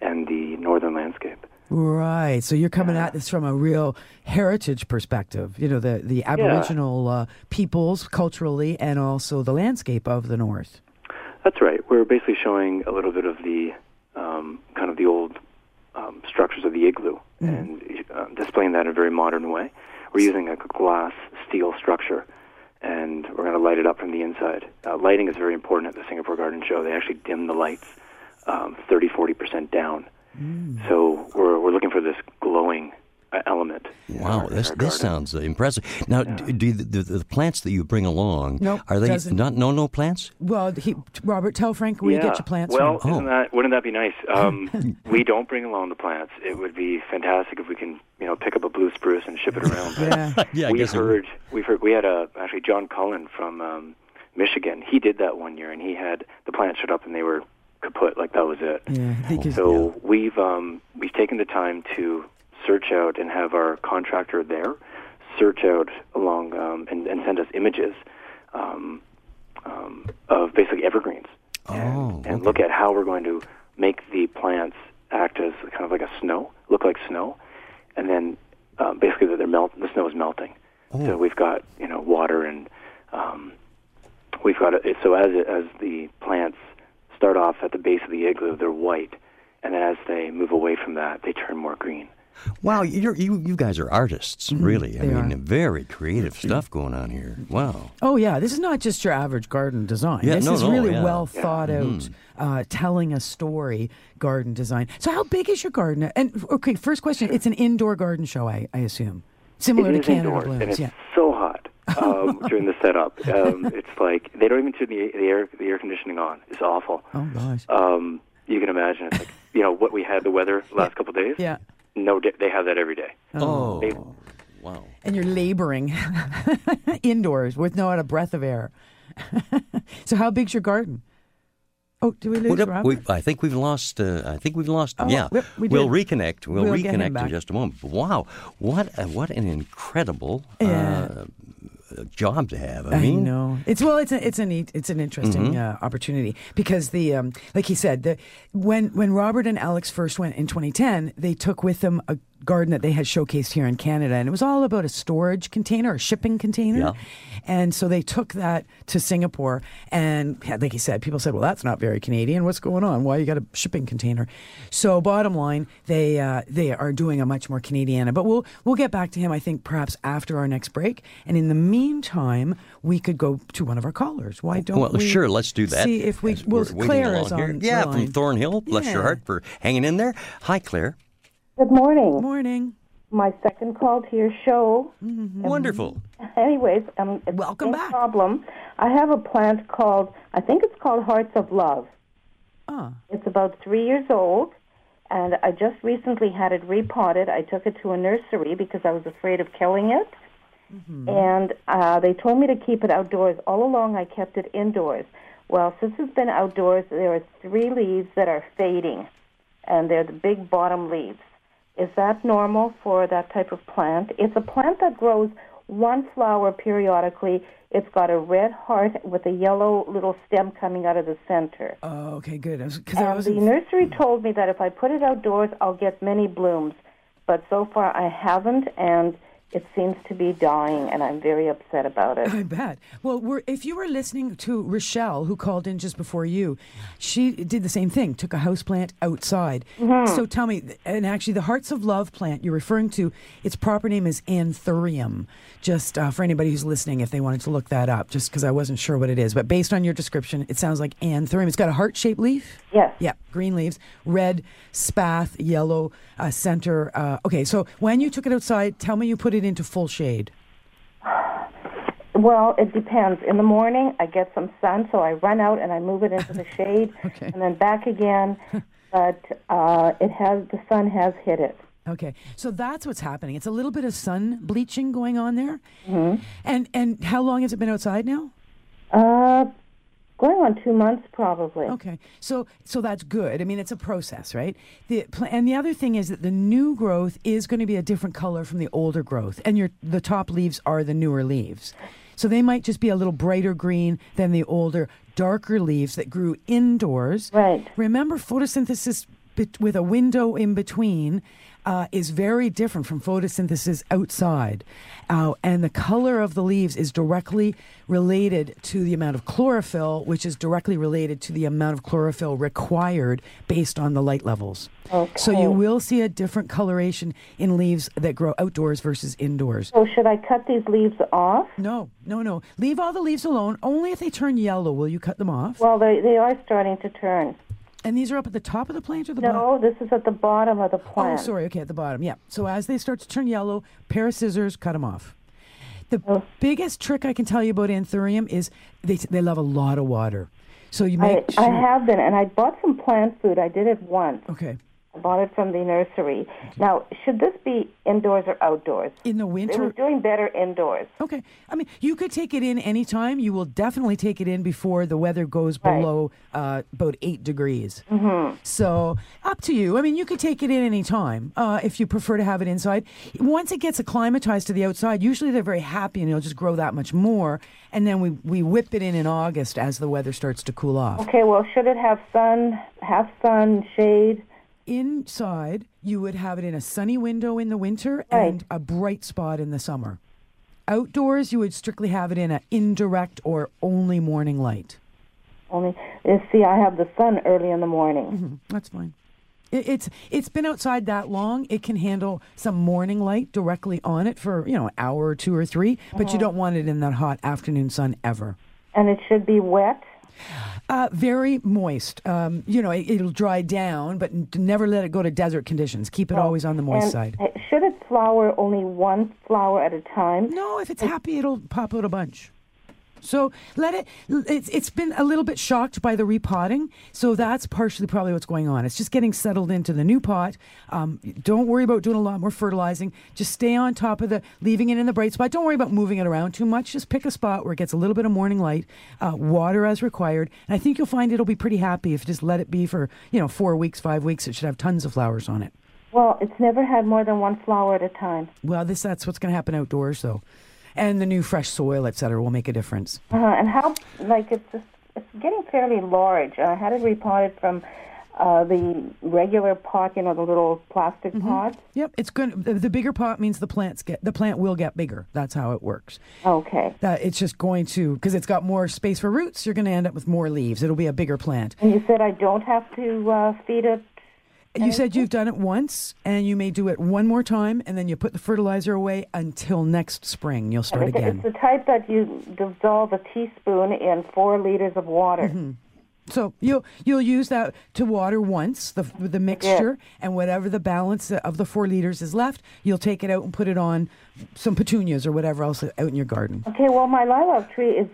Speaker 8: and the northern landscape.
Speaker 3: Right. So you're coming at this from a real heritage perspective, you know, the, the Aboriginal uh, peoples culturally and also the landscape of the North.
Speaker 8: That's right. We're basically showing a little bit of the um, kind of the old um, structures of the igloo and uh, displaying that in a very modern way. We're using a glass steel structure, and we're going to light it up from the inside. Uh, lighting is very important at the Singapore Garden Show. They actually dim the lights um, 30, 40 percent down. So we're we're looking for this glowing element.
Speaker 2: Wow,
Speaker 8: our-
Speaker 2: this
Speaker 8: our
Speaker 2: this sounds uh, impressive. Now, do, do the, the, the plants that you bring along
Speaker 3: Nope,
Speaker 2: are they
Speaker 3: doesn't.
Speaker 2: not no no plants?
Speaker 3: Well, he, Robert, tell Frank where you
Speaker 8: yeah.
Speaker 3: get your plants
Speaker 8: well,
Speaker 3: from.
Speaker 8: isn't that, wouldn't that be nice? Um, we don't bring along the plants. It would be fantastic if we can, you know, pick up a blue spruce and ship it around.
Speaker 3: Yeah.
Speaker 2: Yeah, I
Speaker 8: we've
Speaker 2: guess
Speaker 8: heard we've heard we had a actually John Cullen from um, Michigan. He did that one year, and he had the plants showed up and they were kaput. Like that was it.
Speaker 3: Yeah, because
Speaker 8: So we've um, we've taken the time to search out and have our contractor there search out along um, and, and send us images um, um, of basically evergreens
Speaker 2: Oh,
Speaker 8: and
Speaker 2: okay.
Speaker 8: look at how we're going to make the plants act as kind of like a snow, look like snow, and then um, basically that they're melt the snow is melting.
Speaker 2: Oh.
Speaker 8: So we've got you know water and um, we've got it. So as it, as the plants start off at the base of the igloo, they're white, and then as they move away from that, they turn more green.
Speaker 2: Wow, you're, you you guys are artists, really. I
Speaker 3: Mm-hmm. they
Speaker 2: mean,
Speaker 3: are.
Speaker 2: very creative stuff going on here. Wow.
Speaker 3: Oh yeah, this is not just your average garden design.
Speaker 2: Yeah,
Speaker 3: this
Speaker 2: no,
Speaker 3: is
Speaker 2: no,
Speaker 3: really
Speaker 2: yeah.
Speaker 3: well thought out, uh, telling a story garden design. So how big is your garden? And okay, first question: It's an indoor garden show, I, I assume, similar
Speaker 8: it
Speaker 3: to
Speaker 8: is
Speaker 3: Canada
Speaker 8: indoors,
Speaker 3: Blooms.
Speaker 8: and it's
Speaker 3: Yeah.
Speaker 8: so hot um, during the setup. Um, it's like they don't even turn the, the air the air conditioning on. It's awful.
Speaker 3: Oh gosh.
Speaker 8: Um, you can imagine it's like you know what we had the weather last couple of days.
Speaker 3: Yeah.
Speaker 8: No, they have that every day.
Speaker 2: Oh,
Speaker 8: They-
Speaker 2: wow.
Speaker 3: And you're laboring indoors with not a breath of air. so how big's your garden? Oh, do we lose
Speaker 2: What up-
Speaker 3: Robert?
Speaker 2: we, I think we've lost. Uh, I think we've lost.
Speaker 3: Oh,
Speaker 2: yeah,
Speaker 3: yep, we
Speaker 2: will reconnect. We'll,
Speaker 3: We'll
Speaker 2: reconnect in just a moment. Wow, what a, what an incredible
Speaker 3: Yeah.
Speaker 2: uh, job to have. I
Speaker 3: I
Speaker 2: mean,
Speaker 3: know it's well, it's a, it's a neat, it's an interesting
Speaker 2: Mm-hmm.
Speaker 3: uh, opportunity because the um, like he said, the when when Robert and Alex first went in 2010, they took with them a garden that they had showcased here in Canada, and it was all about a storage container, a shipping container,
Speaker 2: Yeah.
Speaker 3: and so they took that to Singapore, and yeah, like he said, people said, well, that's not very Canadian. What's going on? Why you got a shipping container? So bottom line, they uh, they are doing a much more Canadiana, but we'll we'll get back to him. I think perhaps after our next break, and in the meantime, we could go to one of our callers. Why don't
Speaker 2: well,
Speaker 3: we?
Speaker 2: sure. Let's do that.
Speaker 3: See if we. Well, Claire is
Speaker 2: here.
Speaker 3: on. the
Speaker 2: Yeah, from Thornhill. Bless your heart for hanging in there. Hi, Claire.
Speaker 9: Good morning.
Speaker 3: Morning.
Speaker 9: My second call to your show.
Speaker 2: Wonderful.
Speaker 9: Anyways, um, it's
Speaker 3: Welcome
Speaker 9: no
Speaker 3: back.
Speaker 9: problem. I have a plant called, I think it's called Hearts of Love.
Speaker 3: Ah,
Speaker 9: It's about three years old, and I just recently had it repotted. I took it to a nursery because I was afraid of killing it. And uh, they told me to keep it outdoors. All along, I kept it indoors. Well, since it's been outdoors, there are three leaves that are fading, and they're the big bottom leaves. Is that normal for that type of plant? It's a plant that grows one flower periodically. It's got a red heart with a yellow little stem coming out of the center.
Speaker 3: oh, okay, good. I
Speaker 9: And
Speaker 3: was.
Speaker 9: the nursery told me that if I put it outdoors, I'll get many blooms. But so far, I haven't, and it seems to be dying, and I'm very upset about it.
Speaker 3: I bet. Well, we're, if you were listening to Rochelle, who called in just before you, she did the same thing, took a house plant outside. So tell me, and actually, the Hearts of Love plant you're referring to, its proper name is Anthurium. Just uh, for anybody who's listening, if they wanted to look that up, just because I wasn't sure what it is. But based on your description, it sounds like Anthurium. It's got a heart shaped leaf.
Speaker 9: Yes.
Speaker 3: Yeah, green leaves, red spathe, yellow uh, center. Uh, okay, so when you took it outside, tell me you put it into full shade.
Speaker 9: Well, it depends. In the morning, I get some sun, so I run out and I move it into the shade,
Speaker 3: Okay.
Speaker 9: and then back again. But uh, it has the sun has hit it.
Speaker 3: Okay, so that's what's happening. It's a little bit of sun bleaching going on there. Mm-hmm. And and how long has it been outside now?
Speaker 9: Uh, going on two months probably.
Speaker 3: Okay, so so that's good. I mean, it's a process, right? The and the other thing is that the new growth is going to be a different color from the older growth, and your the top leaves are the newer leaves, so they might just be a little brighter green than the older, darker leaves that grew indoors.
Speaker 9: Right.
Speaker 3: Remember, photosynthesis with a window in between. Uh, is very different from photosynthesis outside. Uh, and the color of the leaves is directly related to the amount of chlorophyll, which is directly related to the amount of chlorophyll required based on the light levels. Okay. So you will see a different coloration in leaves that grow outdoors versus indoors.
Speaker 9: So should I cut these leaves off?
Speaker 3: No, no, no. Leave all the leaves alone. Only if they turn yellow will you cut them off.
Speaker 9: Well, they they are starting to turn.
Speaker 3: And these are up at the top of the plant or the bottom?
Speaker 9: No, this is at the bottom of the
Speaker 3: oh,
Speaker 9: plant.
Speaker 3: Oh, sorry. Okay, at the bottom. Yeah. So as they start to turn yellow, pair of scissors, cut them off. The
Speaker 9: Oh.
Speaker 3: biggest trick I can tell you about anthurium is they they love a lot of water. So you
Speaker 9: I,
Speaker 3: sure.
Speaker 9: I have been, and I bought some plant food. I did it once.
Speaker 3: Okay.
Speaker 9: I bought it from the nursery. Now, should this be indoors or outdoors?
Speaker 3: In the winter?
Speaker 9: It was doing better indoors.
Speaker 3: Okay. I mean, you could take it in anytime. You will definitely take it in before the weather goes
Speaker 9: Right.
Speaker 3: below uh, about eight degrees. Mm-hmm. So, up to you. I mean, you could take it in anytime uh, if you prefer to have it inside. Once it gets acclimatized to the outside, usually they're very happy and it'll just grow that much more. And then we, we whip it in in August as the weather starts to cool off.
Speaker 9: Okay, well, should it have sun, half sun, shade?
Speaker 3: Inside, you would have it in a sunny window in the winter
Speaker 9: Right.
Speaker 3: and a bright spot in the summer. Outdoors, you would strictly have it in an indirect or only morning light.
Speaker 9: Only, uh, see, I have the sun early in the morning.
Speaker 3: That's fine. It, it's it's been outside that long. It can handle some morning light directly on it for you know an hour or two or three, but you don't want it in that hot afternoon sun ever.
Speaker 9: And it should be wet.
Speaker 3: Uh, very moist. Um, you know, it, it'll dry down, but n- never let it go to desert conditions. Keep it always on the moist side.
Speaker 9: should it flower only one flower at a time?
Speaker 3: No, if it's happy, it'll pop out a bunch. So let it. It's it's been a little bit shocked by the repotting, so that's partially probably what's going on. It's just getting settled into the new pot. Um, don't worry about doing a lot more fertilizing. Just stay on top of the leaving it in the bright spot. Don't worry about moving it around too much. Just pick a spot where it gets a little bit of morning light, uh, water as required, and I think you'll find it'll be pretty happy if you just let it be for you know four weeks, five weeks. It should have tons of flowers on it.
Speaker 9: Well, it's never had more than one flower at a time.
Speaker 3: Well, this that's what's going to happen outdoors though, and the new fresh soil, et cetera, will make a difference.
Speaker 9: Uh, and how, like, it's just, it's getting fairly large. I had it repotted from uh, the regular pot, you know, the little plastic pot.
Speaker 3: Yep, it's good. The, the bigger pot means the plants get the plant will get bigger. That's how it works.
Speaker 9: Okay.
Speaker 3: That it's just going to because it's got more space for roots. You're going to end up with more leaves. It'll be a bigger plant.
Speaker 9: And you said I don't have to uh, feed it.
Speaker 3: You said you've done it once, and you may do it one more time, and then you put the fertilizer away until next spring. You'll start
Speaker 9: It's, it's
Speaker 3: again.
Speaker 9: the type that you dissolve a teaspoon in four liters of water.
Speaker 3: Mm-hmm. So you'll you'll use that to water once the the mixture, and whatever the balance of the four liters is left, you'll take it out and put it on some petunias or whatever else out in your garden.
Speaker 9: Okay, well, my lilac tree is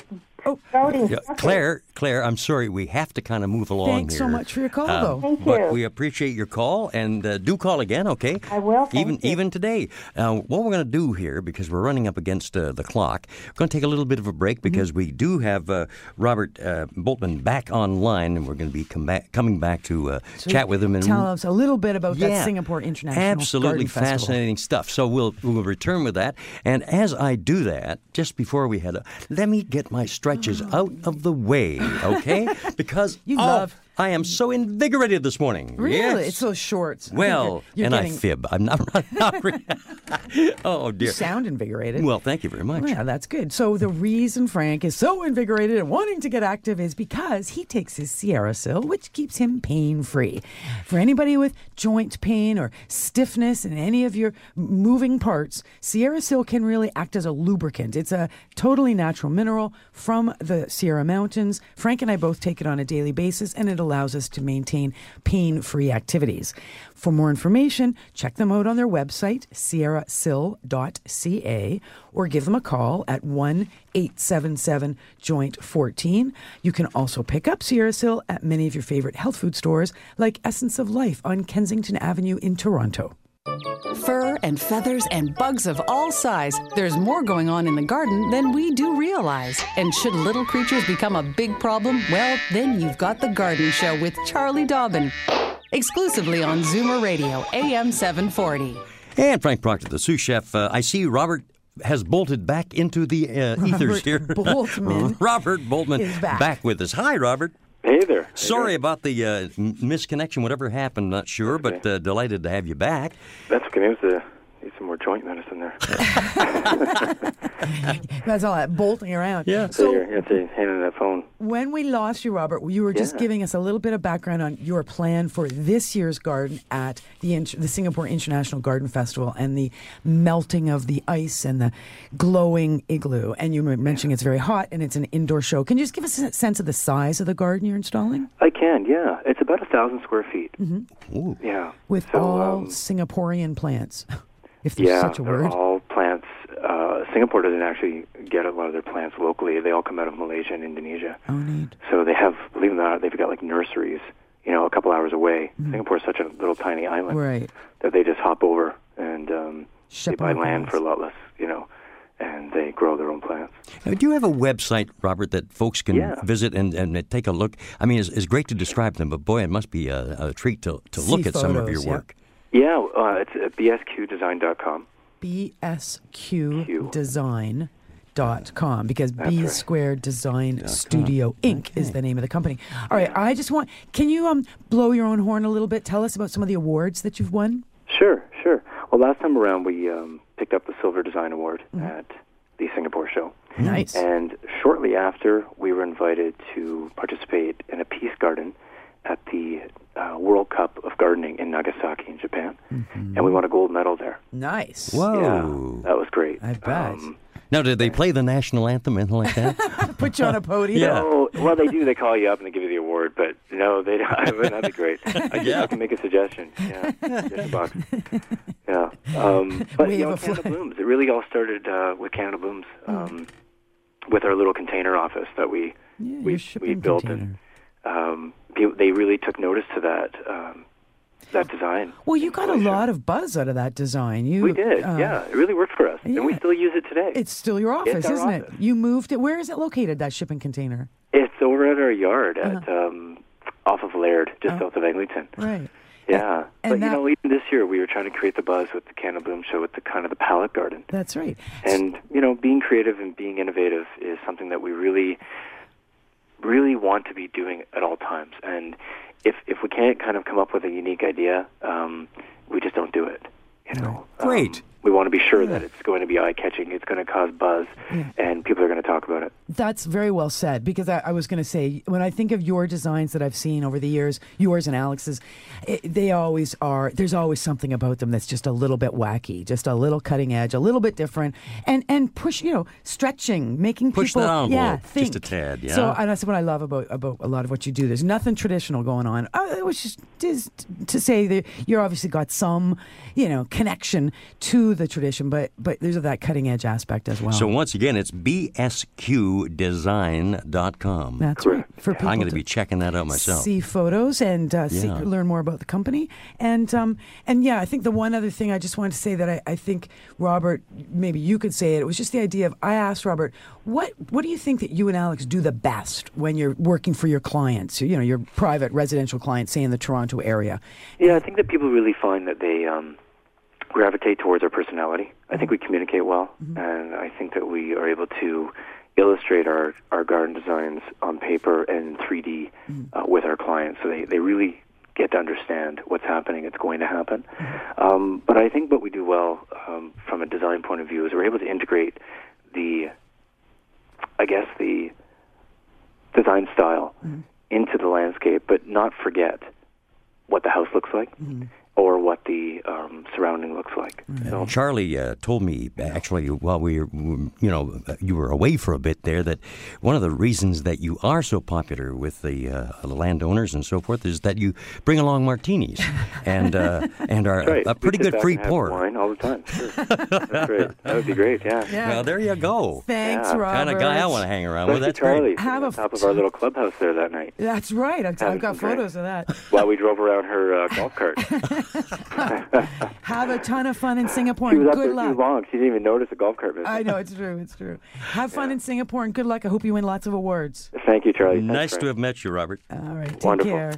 Speaker 3: Oh,
Speaker 9: sprouting.
Speaker 2: Yeah. Claire, Claire, I'm sorry, we have to kind of move along
Speaker 3: Thanks
Speaker 2: here.
Speaker 3: so much for your call,
Speaker 2: Uh,
Speaker 3: though.
Speaker 9: Thank
Speaker 2: but
Speaker 9: you.
Speaker 2: we appreciate your call, and uh, do call again, okay?
Speaker 9: I will, thank
Speaker 2: even
Speaker 9: you.
Speaker 2: even today. Uh, what we're going to do here, because we're running up against uh, the clock, we're going to take a little bit of a break
Speaker 3: Mm-hmm.
Speaker 2: because we do have uh, Robert uh, Boltman back online, and we're going to be come back, coming back to uh, chat with him and
Speaker 3: Tell us a little bit about
Speaker 2: yeah,
Speaker 3: that Singapore International
Speaker 2: Absolutely
Speaker 3: Garden Festival.
Speaker 2: fascinating stuff. So we'll we'll return with that. And as I do that, just before we head up, let me get my stretches out of the way, okay? Because
Speaker 3: You
Speaker 2: oh,
Speaker 3: love-
Speaker 2: I am so invigorated this morning.
Speaker 3: Really?
Speaker 2: Yes.
Speaker 3: It's those shorts.
Speaker 2: Well,
Speaker 3: you're- you're
Speaker 2: and
Speaker 3: getting,
Speaker 2: I fib. I'm not. I'm not re- oh dear.
Speaker 3: You sound invigorated.
Speaker 2: Well, thank you very much.
Speaker 3: Yeah, that's good. So the reason Frank is so invigorated and wanting to get active is because he takes his Sierra Sil, which keeps him pain free. For anybody with joint pain or stiffness in any of your moving parts, Sierra Sil can really act as a lubricant. It's a totally natural mineral from the Sierra Mountains. Frank and I both take it on a daily basis, and it allows us to maintain pain free activities. For more information, check them out on their website, sierrasil.ca, or give them a call at 1 877 Joint 14. You can also pick up Sierra Sil at many of your favorite health food stores like Essence of Life on Kensington Avenue in Toronto.
Speaker 1: Fur and feathers and bugs of all size. There's more going on in the garden than we do realize. And should little creatures become a big problem, well, then you've got The Garden Show with Charlie Dobbin. Exclusively on Zoomer Radio, AM 740.
Speaker 2: And Frank Proctor, the sous chef. Uh, I see Robert has bolted back into the uh, ethers
Speaker 3: Robert
Speaker 2: here.
Speaker 3: Boltman
Speaker 2: Robert Boltman
Speaker 3: is back.
Speaker 2: with us. Hi, Robert.
Speaker 8: Hey there. Hey
Speaker 2: Sorry
Speaker 8: there.
Speaker 2: about the uh, misconnection, whatever happened, not sure, but uh, delighted to have you back.
Speaker 8: That's okay. Need, to, need some more joint medicine there.
Speaker 3: That's all that bolting around.
Speaker 2: Yeah.
Speaker 8: so
Speaker 3: So
Speaker 8: here, you have to hand in that phone.
Speaker 3: when we lost you, Robert, you were just
Speaker 8: Yeah.
Speaker 3: giving us a little bit of background on your plan for this year's garden at the Int- the Singapore International Garden Festival and the melting of the ice and the glowing igloo. And you were mentioning it's very hot and it's an indoor show. Can you just give us a sense of the size of the garden you're installing?
Speaker 8: I can, yeah. It's about a thousand square feet.
Speaker 2: Ooh.
Speaker 8: Yeah,
Speaker 3: With
Speaker 8: So,
Speaker 3: all
Speaker 8: um,
Speaker 3: Singaporean plants, if there's
Speaker 8: yeah,
Speaker 3: such a
Speaker 8: they're
Speaker 3: word.
Speaker 8: all plants. Uh, Singapore doesn't actually get a lot of their plants locally. They all come out of Malaysia and Indonesia.
Speaker 3: Oh, neat.
Speaker 8: So they have, believe it or not, they've got like nurseries, you know, a couple hours away.
Speaker 3: Mm-hmm.
Speaker 8: Singapore's such a little tiny island
Speaker 3: Right.
Speaker 8: that they just hop over and um, they buy
Speaker 3: our
Speaker 8: land
Speaker 3: plants.
Speaker 8: for a lot less, you know, and they grow their own plants.
Speaker 2: Now, do you have a website, Robert, that folks can
Speaker 8: Yeah.
Speaker 2: visit and, and take a look? I mean, it's, it's great to describe them, but boy, it must be a, a treat to, to
Speaker 3: See
Speaker 2: look at some of your
Speaker 3: work. yeah.
Speaker 8: Yeah, uh, it's at bsqdesign.com.
Speaker 3: bsqdesign.com because B
Speaker 8: right.
Speaker 3: Squared Design Studio Inc. is the name of the company. All right, I just want can you um blow your own horn a little bit? Tell us about some of the awards that you've won.
Speaker 8: Sure, sure. Well, last time around we um, picked up the Silver Design Award
Speaker 3: Mm-hmm.
Speaker 8: at the Singapore show.
Speaker 3: Nice.
Speaker 8: And shortly after, we were invited to participate in a peace garden at the uh, World Cup of Gardening in Nagasaki in Japan.
Speaker 3: Mm-hmm.
Speaker 8: And we won a gold medal there.
Speaker 3: Nice.
Speaker 2: Whoa.
Speaker 8: Yeah, that was great.
Speaker 3: I bet.
Speaker 2: Now, did they play the national anthem, anything like that?
Speaker 3: Put you on a podium.
Speaker 2: Yeah.
Speaker 8: Oh, well, they do. They call you up and they give you the award, but no, they don't. I mean, that'd be great. I, can,
Speaker 2: Yeah.
Speaker 8: I can make a suggestion. Yeah, just a. Yeah, um, but
Speaker 3: Wave
Speaker 8: you know,
Speaker 3: a
Speaker 8: Canada
Speaker 3: flag.
Speaker 8: Blooms. It really all started uh, with Canada Blooms, um, with our little container office that we
Speaker 3: Yeah,
Speaker 8: we we built,
Speaker 3: container.
Speaker 8: and um, pe- they really took notice to that um, that design.
Speaker 3: Well, you got a lot of buzz out of that design. You
Speaker 8: We did.
Speaker 3: uh,
Speaker 8: yeah, it really worked for us, and we still use it today.
Speaker 3: It's still your office, isn't
Speaker 8: office.
Speaker 3: it? You moved it. Where is it located? That shipping container.
Speaker 8: It's over at our yard
Speaker 3: Uh-huh.
Speaker 8: at um, off of Laird, just south of Eglinton.
Speaker 3: Right.
Speaker 8: Yeah,
Speaker 3: and
Speaker 8: but
Speaker 3: that-
Speaker 8: you know, even this year we were trying to create the buzz with the Canada Bloom show with the kind of the palette garden,
Speaker 3: That's right.
Speaker 8: and you know, being creative and being innovative is something that we really, really want to be doing at all times. And if if we can't kind of come up with a unique idea, um, we just don't do it. You know,
Speaker 2: Great.
Speaker 8: Um, we want to be sure that it's going to be eye catching, it's going to cause buzz, and people are going to talk about it.
Speaker 3: That's very well said because I, I was going to say when I think of your designs that I've seen over the years, yours and Alex's, it, they always are. There's always something about them that's just a little bit wacky, just a little cutting edge, a little bit different, and and push you know stretching, making
Speaker 2: Push
Speaker 3: people
Speaker 2: the envelope
Speaker 3: yeah
Speaker 2: just
Speaker 3: think
Speaker 2: a tad, yeah.
Speaker 3: So and that's what I love about about a lot of what you do. There's nothing traditional going on. Uh, it was just, just to say that you're obviously got some you know connection to the tradition, but but there's that cutting edge aspect as well.
Speaker 2: So once again, it's bsqdesign.com.
Speaker 3: That's right. For people
Speaker 2: I'm going to
Speaker 3: to
Speaker 2: be checking that out myself.
Speaker 3: see photos and uh, see,
Speaker 2: Yeah.
Speaker 3: learn more about the company. And um, and yeah, I think the one other thing I just wanted to say that I, I think Robert, maybe you could say it. It was just the idea of I asked Robert, what what do you think that you and Alex do the best when you're working for your clients? You know, your private residential clients, say in the Toronto area.
Speaker 8: Yeah, I think that people really find that they um, gravitate towards our personality. I think we communicate well, and I think that we are able to illustrate our, our garden designs on paper and 3D uh, with our clients. So they, they really get to understand what's happening, it's going to happen. Um, but I think what we do well um, from a design point of view is we're able to integrate the, I guess, the design style into the landscape, but not forget what the house looks like or what the um, surrounding looks like. So,
Speaker 2: Charlie uh, told me actually while we were, you know, you were away for a bit there that one of the reasons that you are so popular with the uh, landowners and so forth is that you bring along martinis and uh, and are
Speaker 8: right.
Speaker 2: a
Speaker 8: We
Speaker 2: pretty good free
Speaker 8: and
Speaker 2: pour.
Speaker 8: Wine all the time. Sure. That's great. That would be great. Yeah.
Speaker 2: Well, there you go.
Speaker 3: Thanks,
Speaker 8: Yeah.
Speaker 3: Robert.
Speaker 2: Kind of guy I want to hang around with.
Speaker 8: Especially
Speaker 2: That's
Speaker 8: Charlie
Speaker 2: great.
Speaker 3: Have
Speaker 8: on
Speaker 3: a
Speaker 8: top
Speaker 3: f-
Speaker 8: of our little clubhouse there that night
Speaker 3: That's right. I've, I've got
Speaker 8: some drinks.
Speaker 3: photos of that.
Speaker 8: while we drove around her uh, golf cart.
Speaker 3: Have a ton of fun in Singapore.
Speaker 8: she was up
Speaker 3: good
Speaker 8: there
Speaker 3: luck.
Speaker 8: too long. She didn't even notice the golf cart missing.
Speaker 3: I know it's true. It's true. Have fun in Singapore and good luck. I hope you win lots of awards.
Speaker 8: Thank you, Charlie. Thanks,
Speaker 2: Nice
Speaker 8: Frank.
Speaker 2: to have met you, Robert.
Speaker 3: All right. Take
Speaker 8: Wonderful.
Speaker 3: care.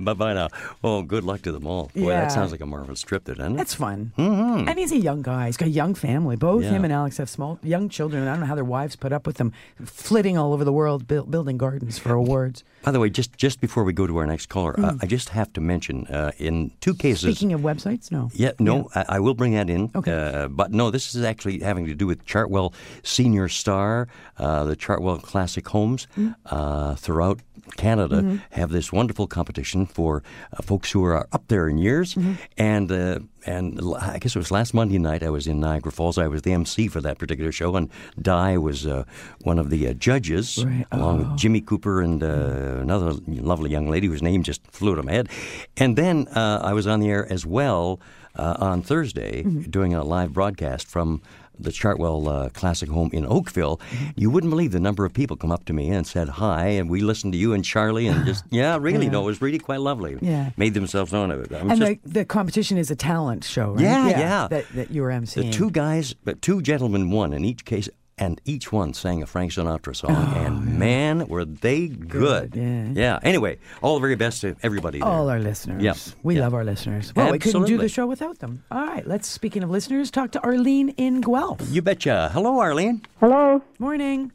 Speaker 2: Bye bye now. Oh, good luck to them all. Boy,
Speaker 3: Yeah.
Speaker 2: that sounds like a marvelous trip, there, doesn't it?
Speaker 3: That's fun. Mm-hmm. And he's a young guy. He's got a young family. Both
Speaker 2: Yeah.
Speaker 3: him and Alex have small, young children. I don't know how their wives put up with them, flitting all over the world, build, building gardens for awards.
Speaker 2: By the way, just just before we go to our next caller, uh, I just have to mention uh, in two cases.
Speaker 3: Speaking of websites, no.
Speaker 2: Yeah, no, I, I will bring that in.
Speaker 3: Okay.
Speaker 2: Uh, but no, this is actually having to do with Chartwell Senior Star, uh, the Chartwell Classic Homes
Speaker 3: Mm-hmm.
Speaker 2: uh, throughout Canada have this wonderful competition for uh, folks who are up there in years.
Speaker 3: Mm-hmm.
Speaker 2: And uh, and I guess it was last Monday night. I was in Niagara Falls. I was the MC for that particular show, and Di was uh, one of the uh, judges,
Speaker 3: Right.
Speaker 2: along
Speaker 3: Oh.
Speaker 2: with Jimmy Cooper and uh, another lovely young lady whose name just flew out of my head. And then uh, I was on the air as well uh, on Thursday,
Speaker 3: Mm-hmm.
Speaker 2: doing a live broadcast from the Chartwell uh, Classic Home in Oakville.
Speaker 3: Mm-hmm.
Speaker 2: You wouldn't believe the number of people come up to me and said hi, and we listened to you and Charlie, and just yeah, really,
Speaker 3: Yeah.
Speaker 2: no, it was really quite lovely.
Speaker 3: Yeah.
Speaker 2: made themselves known. I'm
Speaker 3: and
Speaker 2: just,
Speaker 3: the, the competition is a talent show, right?
Speaker 2: Yeah, yeah.
Speaker 3: That, that you were emceeing.
Speaker 2: the two guys, but two gentlemen won in each case, and each one sang a Frank Sinatra song, and man, were they good!
Speaker 3: Oh, Good, yeah.
Speaker 2: Anyway, all the very best to everybody. There.
Speaker 3: All our listeners.
Speaker 2: Yep,
Speaker 3: We
Speaker 2: yep.
Speaker 3: love our listeners. Well, we couldn't do the show without them. All right, let's, speaking of listeners, talk to Arlene in Guelph.
Speaker 2: You betcha. Hello, Arlene.
Speaker 10: Hello.
Speaker 3: Morning.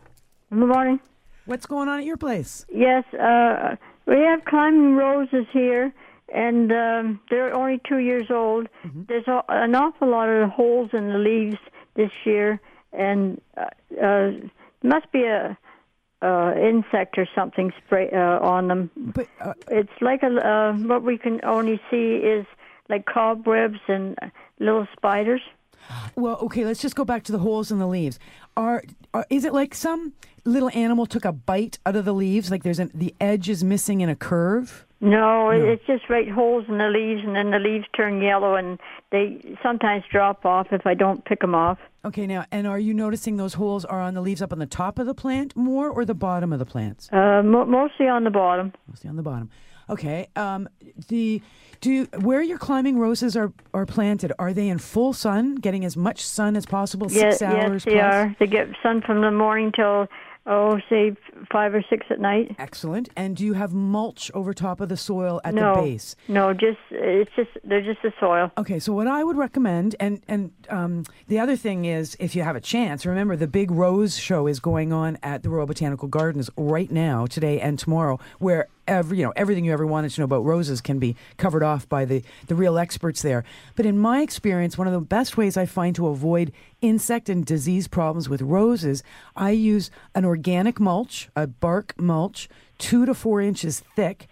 Speaker 10: Good morning.
Speaker 3: What's going on at your place?
Speaker 10: Yes, uh, we have climbing roses here, and um, they're only two years old. There's a, an awful lot of holes in the leaves this year, and uh, uh, must be a uh, insect or something spray uh, on them.
Speaker 3: But uh,
Speaker 10: It's like a uh, what we can only see is like cobwebs and little spiders.
Speaker 3: Well, okay, let's just go back to the holes in the leaves. Are, are is it like some little animal took a bite out of the leaves? Like there's an the edge is missing in a curve?
Speaker 10: No, it it's just right holes in the leaves, and then the leaves turn yellow, and they sometimes drop off if I don't pick them off.
Speaker 3: Okay, now, and are you noticing those holes are on the leaves up on the top of the plant more or the bottom of the plants?
Speaker 10: Uh, mo- mostly on the bottom.
Speaker 3: Mostly on the bottom. Okay. Um, the do you, where your climbing roses are are planted? Are they in full sun, getting as much sun as possible?
Speaker 10: Yes,
Speaker 3: Six hours
Speaker 10: yes, they
Speaker 3: plus?
Speaker 10: are. They get sun from the morning till oh, say five or six at night.
Speaker 3: Excellent. And do you have mulch over top of the soil at
Speaker 10: no,
Speaker 3: the base?
Speaker 10: no, just it's just they're just the soil.
Speaker 3: Okay, so what I would recommend, and and um, the other thing is, if you have a chance, remember the big rose show is going on at the Royal Botanical Gardens right now, today and tomorrow, where every you know everything you ever wanted to know about roses can be covered off by the the real experts there. But in my experience, one of the best ways I find to avoid insect and disease problems with roses, I use an organic mulch, a bark mulch, two to four inches thick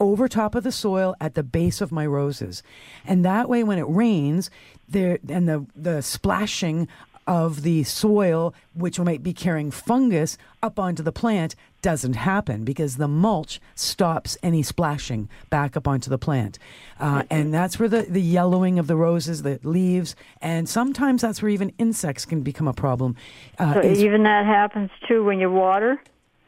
Speaker 3: over top of the soil at the base of my roses. And that way when it rains, there and the the splashing of the soil which might be carrying fungus up onto the plant doesn't happen because the mulch stops any splashing back up onto the plant. Uh, and that's where the, the yellowing of the roses, the leaves, and sometimes that's where even insects can become a problem. Uh,
Speaker 10: So
Speaker 3: is-
Speaker 10: even that happens too when you water.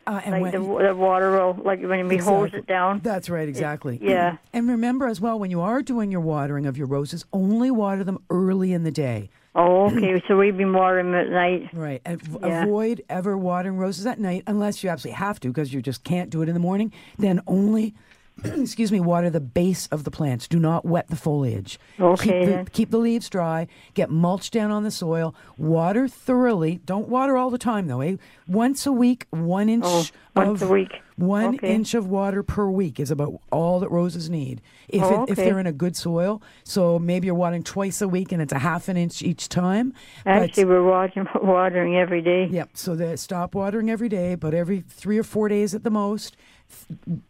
Speaker 3: uh, and
Speaker 10: like
Speaker 3: when-
Speaker 10: the, the water will like when we hose it down.
Speaker 3: That's right, exactly.
Speaker 10: yeah.
Speaker 3: And remember as well, when you are doing your watering of your roses, only water them early in the day.
Speaker 10: Oh, okay. so we've been watering them at night.
Speaker 3: Right. And v-
Speaker 10: Yeah.
Speaker 3: avoid ever watering roses at night unless you absolutely have to because you just can't do it in the morning. Then only. Excuse me, water the base of the plants. Do not wet the foliage.
Speaker 10: Okay,
Speaker 3: Keep the, keep the leaves dry. Get mulch down on the soil. Water thoroughly. Don't water all the time, though. Eh? Once a week, one inch
Speaker 10: Oh, once
Speaker 3: of
Speaker 10: a week.
Speaker 3: One
Speaker 10: Okay.
Speaker 3: inch of water per week is about all that roses need. If,
Speaker 10: Oh,
Speaker 3: it, if they're in a good soil, so maybe you're watering twice a week and it's a half an inch each time. but-
Speaker 10: Actually, we're watering watering every day.
Speaker 3: Yep. So they stop watering every day, but every three or four days at the most,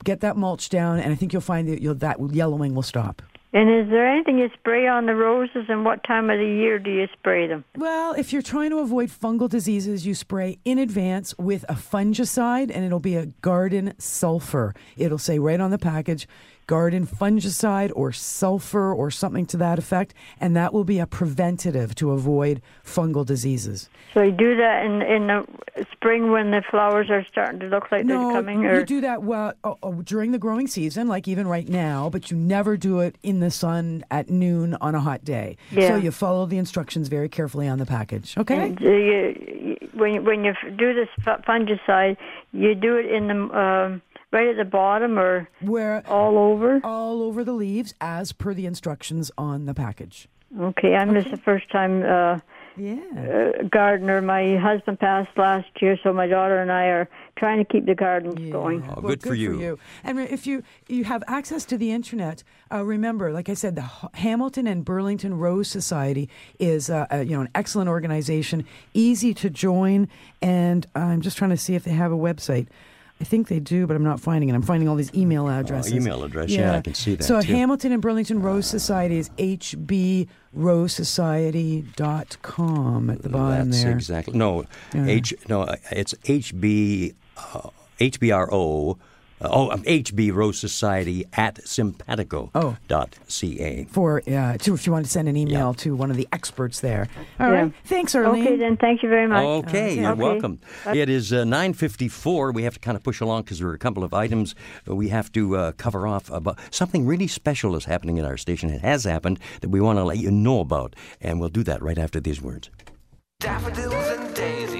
Speaker 3: get that mulch down, and I think you'll find that you'll, that yellowing will stop.
Speaker 10: And is there anything you spray on the roses, and what time of the year do you spray them?
Speaker 3: Well, if you're trying to avoid fungal diseases, you spray in advance with a fungicide, and it'll be a garden sulfur. It'll say right on the package, garden fungicide or sulfur or something to that effect, and that will be a preventative to avoid fungal diseases.
Speaker 10: So you do that in in the spring when the flowers are starting to look like
Speaker 3: no,
Speaker 10: they're coming, or
Speaker 3: you do that well oh, oh, during the growing season, like even right now, but you never do it in the sun at noon on a hot day.
Speaker 10: Yeah.
Speaker 3: So you follow the instructions very carefully on the package. Okay.
Speaker 10: And do you, you- when you, when you do this fungicide, you do it in the um, right at the bottom or
Speaker 3: where
Speaker 10: all over.
Speaker 3: All over the leaves, as per the instructions on the package.
Speaker 10: Okay, I'm just the first time uh,
Speaker 3: yeah.
Speaker 10: uh, gardener. My husband passed last year, so my daughter and I are trying to keep the gardens going.
Speaker 2: Oh, good,
Speaker 3: Well, And re- if you you have access to the internet, uh, remember, like I said, the Hamilton and Burlington Rose Society is uh, a, you know an excellent organization, easy to join, and I'm just trying to see if they have a website. I think they do, but I'm not finding it. I'm finding all these email addresses.
Speaker 2: Oh, email address, yeah, I can see that,
Speaker 3: So
Speaker 2: too.
Speaker 3: Hamilton and Burlington Rose Society is hbrosesociety.com at the bottom
Speaker 2: That's
Speaker 3: there.
Speaker 2: exactly no
Speaker 3: Yeah.
Speaker 2: H no it's HB uh, HBRO uh, oh um, HB Rose Society at sympatico
Speaker 3: Oh.
Speaker 2: dot ca.
Speaker 3: For uh, to, if you want to send an email to one of the experts there. All right.
Speaker 10: Yeah.
Speaker 3: Thanks, Arlene.
Speaker 10: Okay, then. Thank you very much.
Speaker 2: Okay, you're
Speaker 10: Okay.
Speaker 2: welcome.
Speaker 10: Bye.
Speaker 2: It is uh, 9:54. We have to kind of push along because there are a couple of items we have to uh, cover off. About something really special is happening in our station. It has happened that we want to let you know about, and we'll do that right after these words.
Speaker 4: Daffodils and daisies,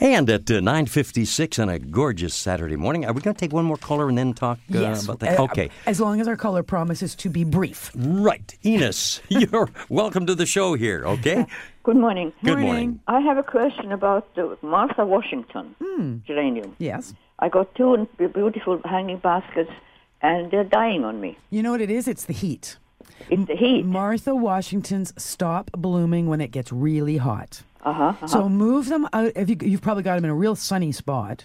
Speaker 2: And at uh, 9:56 on a gorgeous Saturday morning, are we going to take one more caller and then talk uh,
Speaker 3: Yes.
Speaker 2: about that?
Speaker 3: uh,
Speaker 2: okay.
Speaker 3: As long as our caller promises to be brief.
Speaker 2: Right, Enos, you're welcome to the show here. Okay.
Speaker 11: Good morning.
Speaker 2: Good morning.
Speaker 11: I have a question about the Martha Washington geranium.
Speaker 3: Yes.
Speaker 11: I got two beautiful hanging baskets, and they're dying on me.
Speaker 3: You know what it is? It's the heat.
Speaker 11: It's the heat.
Speaker 3: Martha Washington's stop blooming when it gets really hot.
Speaker 11: Uh huh. Uh-huh.
Speaker 3: So move them out. If you, you've probably got them in a real sunny spot.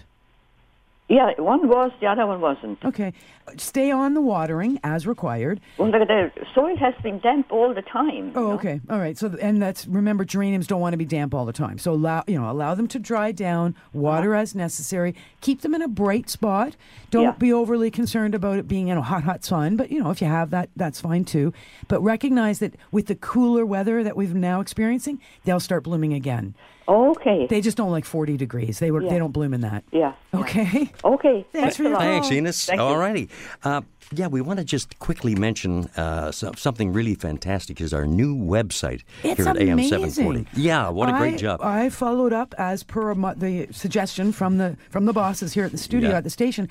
Speaker 11: yeah, one was, the other one wasn't.
Speaker 3: Okay. Stay on the watering as required.
Speaker 11: Well, the, the soil has been damp all the time.
Speaker 3: Oh, okay. All right. So, and that's remember, geraniums don't want to be damp all the time. So allow you know allow them to dry down, water uh-huh. as necessary. Keep them in a bright spot. Don't
Speaker 11: Yeah.
Speaker 3: be overly concerned about it being in a hot, hot sun. But you know, if you have that, that's fine too. But recognize that with the cooler weather that we've now experiencing, they'll start blooming again.
Speaker 11: Okay.
Speaker 3: They just don't like forty degrees. They were
Speaker 11: Yeah.
Speaker 3: they don't bloom in that.
Speaker 11: Yeah.
Speaker 3: Okay.
Speaker 11: Okay.
Speaker 3: Thanks for your
Speaker 2: Thanks,
Speaker 3: call.
Speaker 2: Enos.
Speaker 11: Thank.
Speaker 2: All righty. Uh, yeah, we want to just quickly mention uh, so- something really fantastic is our new website
Speaker 3: It's
Speaker 2: here at AM
Speaker 3: seven
Speaker 2: forty. Yeah, what a great job.
Speaker 3: I followed up as per the suggestion from the from the bosses here at the studio
Speaker 2: Yeah.
Speaker 3: at the station.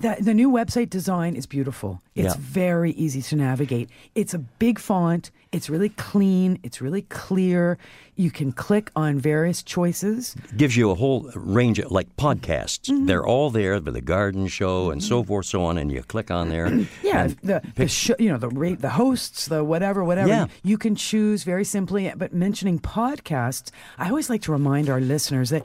Speaker 3: The, the new website design is beautiful. It's
Speaker 2: Yeah.
Speaker 3: very easy to navigate. It's a big font. It's really clean. It's really clear. You can click on various choices.
Speaker 2: Gives you a whole range of like podcasts.
Speaker 3: Mm-hmm.
Speaker 2: They're all there the garden show and so forth, so on, and you click on there.
Speaker 3: Yeah, the, the show, you know the rate, the hosts, the whatever, whatever.
Speaker 2: Yeah.
Speaker 3: You can choose very simply. But mentioning podcasts, I always like to remind our listeners that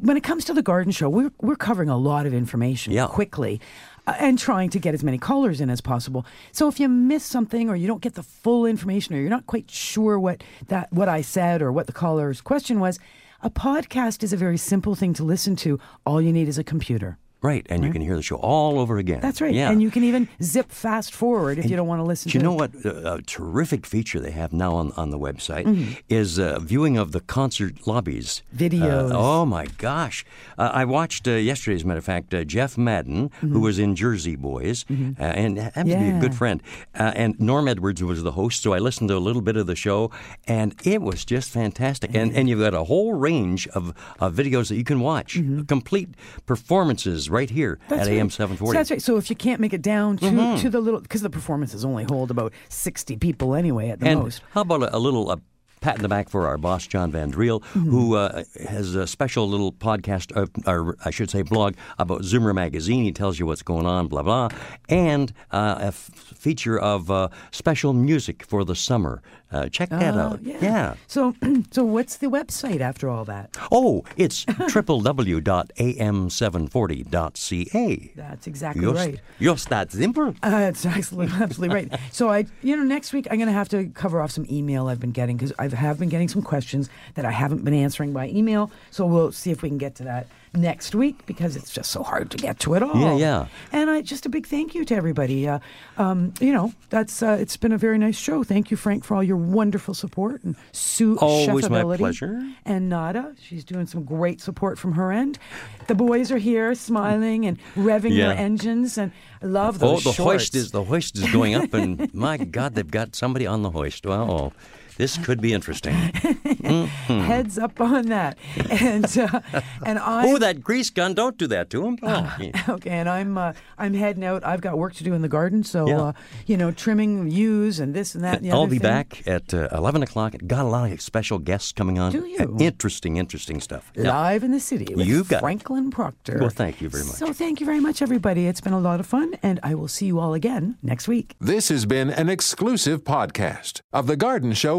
Speaker 3: when it comes to the garden show, we're we're covering a lot of information
Speaker 2: Yeah.
Speaker 3: quickly. And trying to get as many callers in as possible. So if you miss something, or you don't get the full information, or you're not quite sure what that what I said or what the caller's question was, a podcast is a very simple thing to listen to. All you need is a computer.
Speaker 2: Right, and you can hear the show all over again.
Speaker 3: That's right.
Speaker 2: Yeah.
Speaker 3: And you can even zip fast forward if you don't want to listen
Speaker 2: Do you
Speaker 3: to
Speaker 2: know what uh, a terrific feature they have now on, on the website
Speaker 3: Mhm.
Speaker 2: is uh, viewing of the concert lobbies
Speaker 3: Videos.
Speaker 2: Uh, oh my gosh! Uh, I watched uh, yesterday, as a matter of fact, uh, Jeff Madden, who was in Jersey Boys, uh, and happens to be a
Speaker 3: Mm-hmm.
Speaker 2: Good friend. Uh, and Norm Edwards was the host, so I listened to a little bit of the show, and it was just fantastic. And and you've got a whole range of, of videos that you can watch, complete performances right here
Speaker 3: Mm-hmm. That's
Speaker 2: at
Speaker 3: right.
Speaker 2: AM
Speaker 3: So
Speaker 2: 740.
Speaker 3: that's right. So if you can't make it down to,
Speaker 2: Mhm.
Speaker 3: to the little, because the performances only hold about 60 people anyway at the
Speaker 2: and
Speaker 3: most.
Speaker 2: how about a, a little uh, pat in the back for our boss, John Van Driel,
Speaker 3: Mm-hmm.
Speaker 2: who uh, has a special little podcast, uh, or I should say blog, about Zoomer Magazine. He tells you what's going on, blah, blah. And uh, a f- feature of uh, special music for the summer. Uh, check that
Speaker 3: Oh,
Speaker 2: out.
Speaker 3: yeah. So, so what's the website after all that?
Speaker 2: Oh, it's www.am740.ca.
Speaker 3: That's exactly
Speaker 2: Just,
Speaker 3: right.
Speaker 2: Just that simple.
Speaker 3: Uh, it's absolutely, absolutely right. So I, you know, next week I'm going to have to cover off some email I've been getting because I have been getting some questions that I haven't been answering by email. So we'll see if we can get to that next week because it's just so hard to get to it all.
Speaker 2: Yeah, yeah.
Speaker 3: And I just a big thank you to everybody. Uh, um, you know, that's uh, it's been a very nice show. Thank you, Frank, for all your wonderful support and Sue
Speaker 2: Always my pleasure.
Speaker 3: And Nada, she's doing some great support from her end. The boys are here, smiling and revving
Speaker 2: Yeah.
Speaker 3: their engines, and I love
Speaker 2: Oh, the
Speaker 3: shorts.
Speaker 2: hoist is the hoist is going up, and my God, they've got somebody on the hoist. Well, This could be interesting. Mhm.
Speaker 3: Heads up on that. And uh, and I
Speaker 2: Oh, that grease gun! Don't do that to him. Oh, yeah.
Speaker 3: Okay, and I'm uh, I'm heading out. I've got work to do in the garden, so
Speaker 2: Yeah.
Speaker 3: uh, you know, trimming yews and this and that. And the
Speaker 2: I'll
Speaker 3: other
Speaker 2: be
Speaker 3: thing.
Speaker 2: back at uh, 11 o'clock. Got a lot of special guests coming on.
Speaker 3: Do you?
Speaker 2: Uh, Interesting, interesting stuff. Yeah.
Speaker 3: live in the city with
Speaker 2: You got.
Speaker 3: Franklin Proctor.
Speaker 2: Well, thank you very much.
Speaker 3: So thank you very much, everybody. It's been a lot of fun, and I will see you all again next week.
Speaker 12: This has been an exclusive podcast of The Garden Show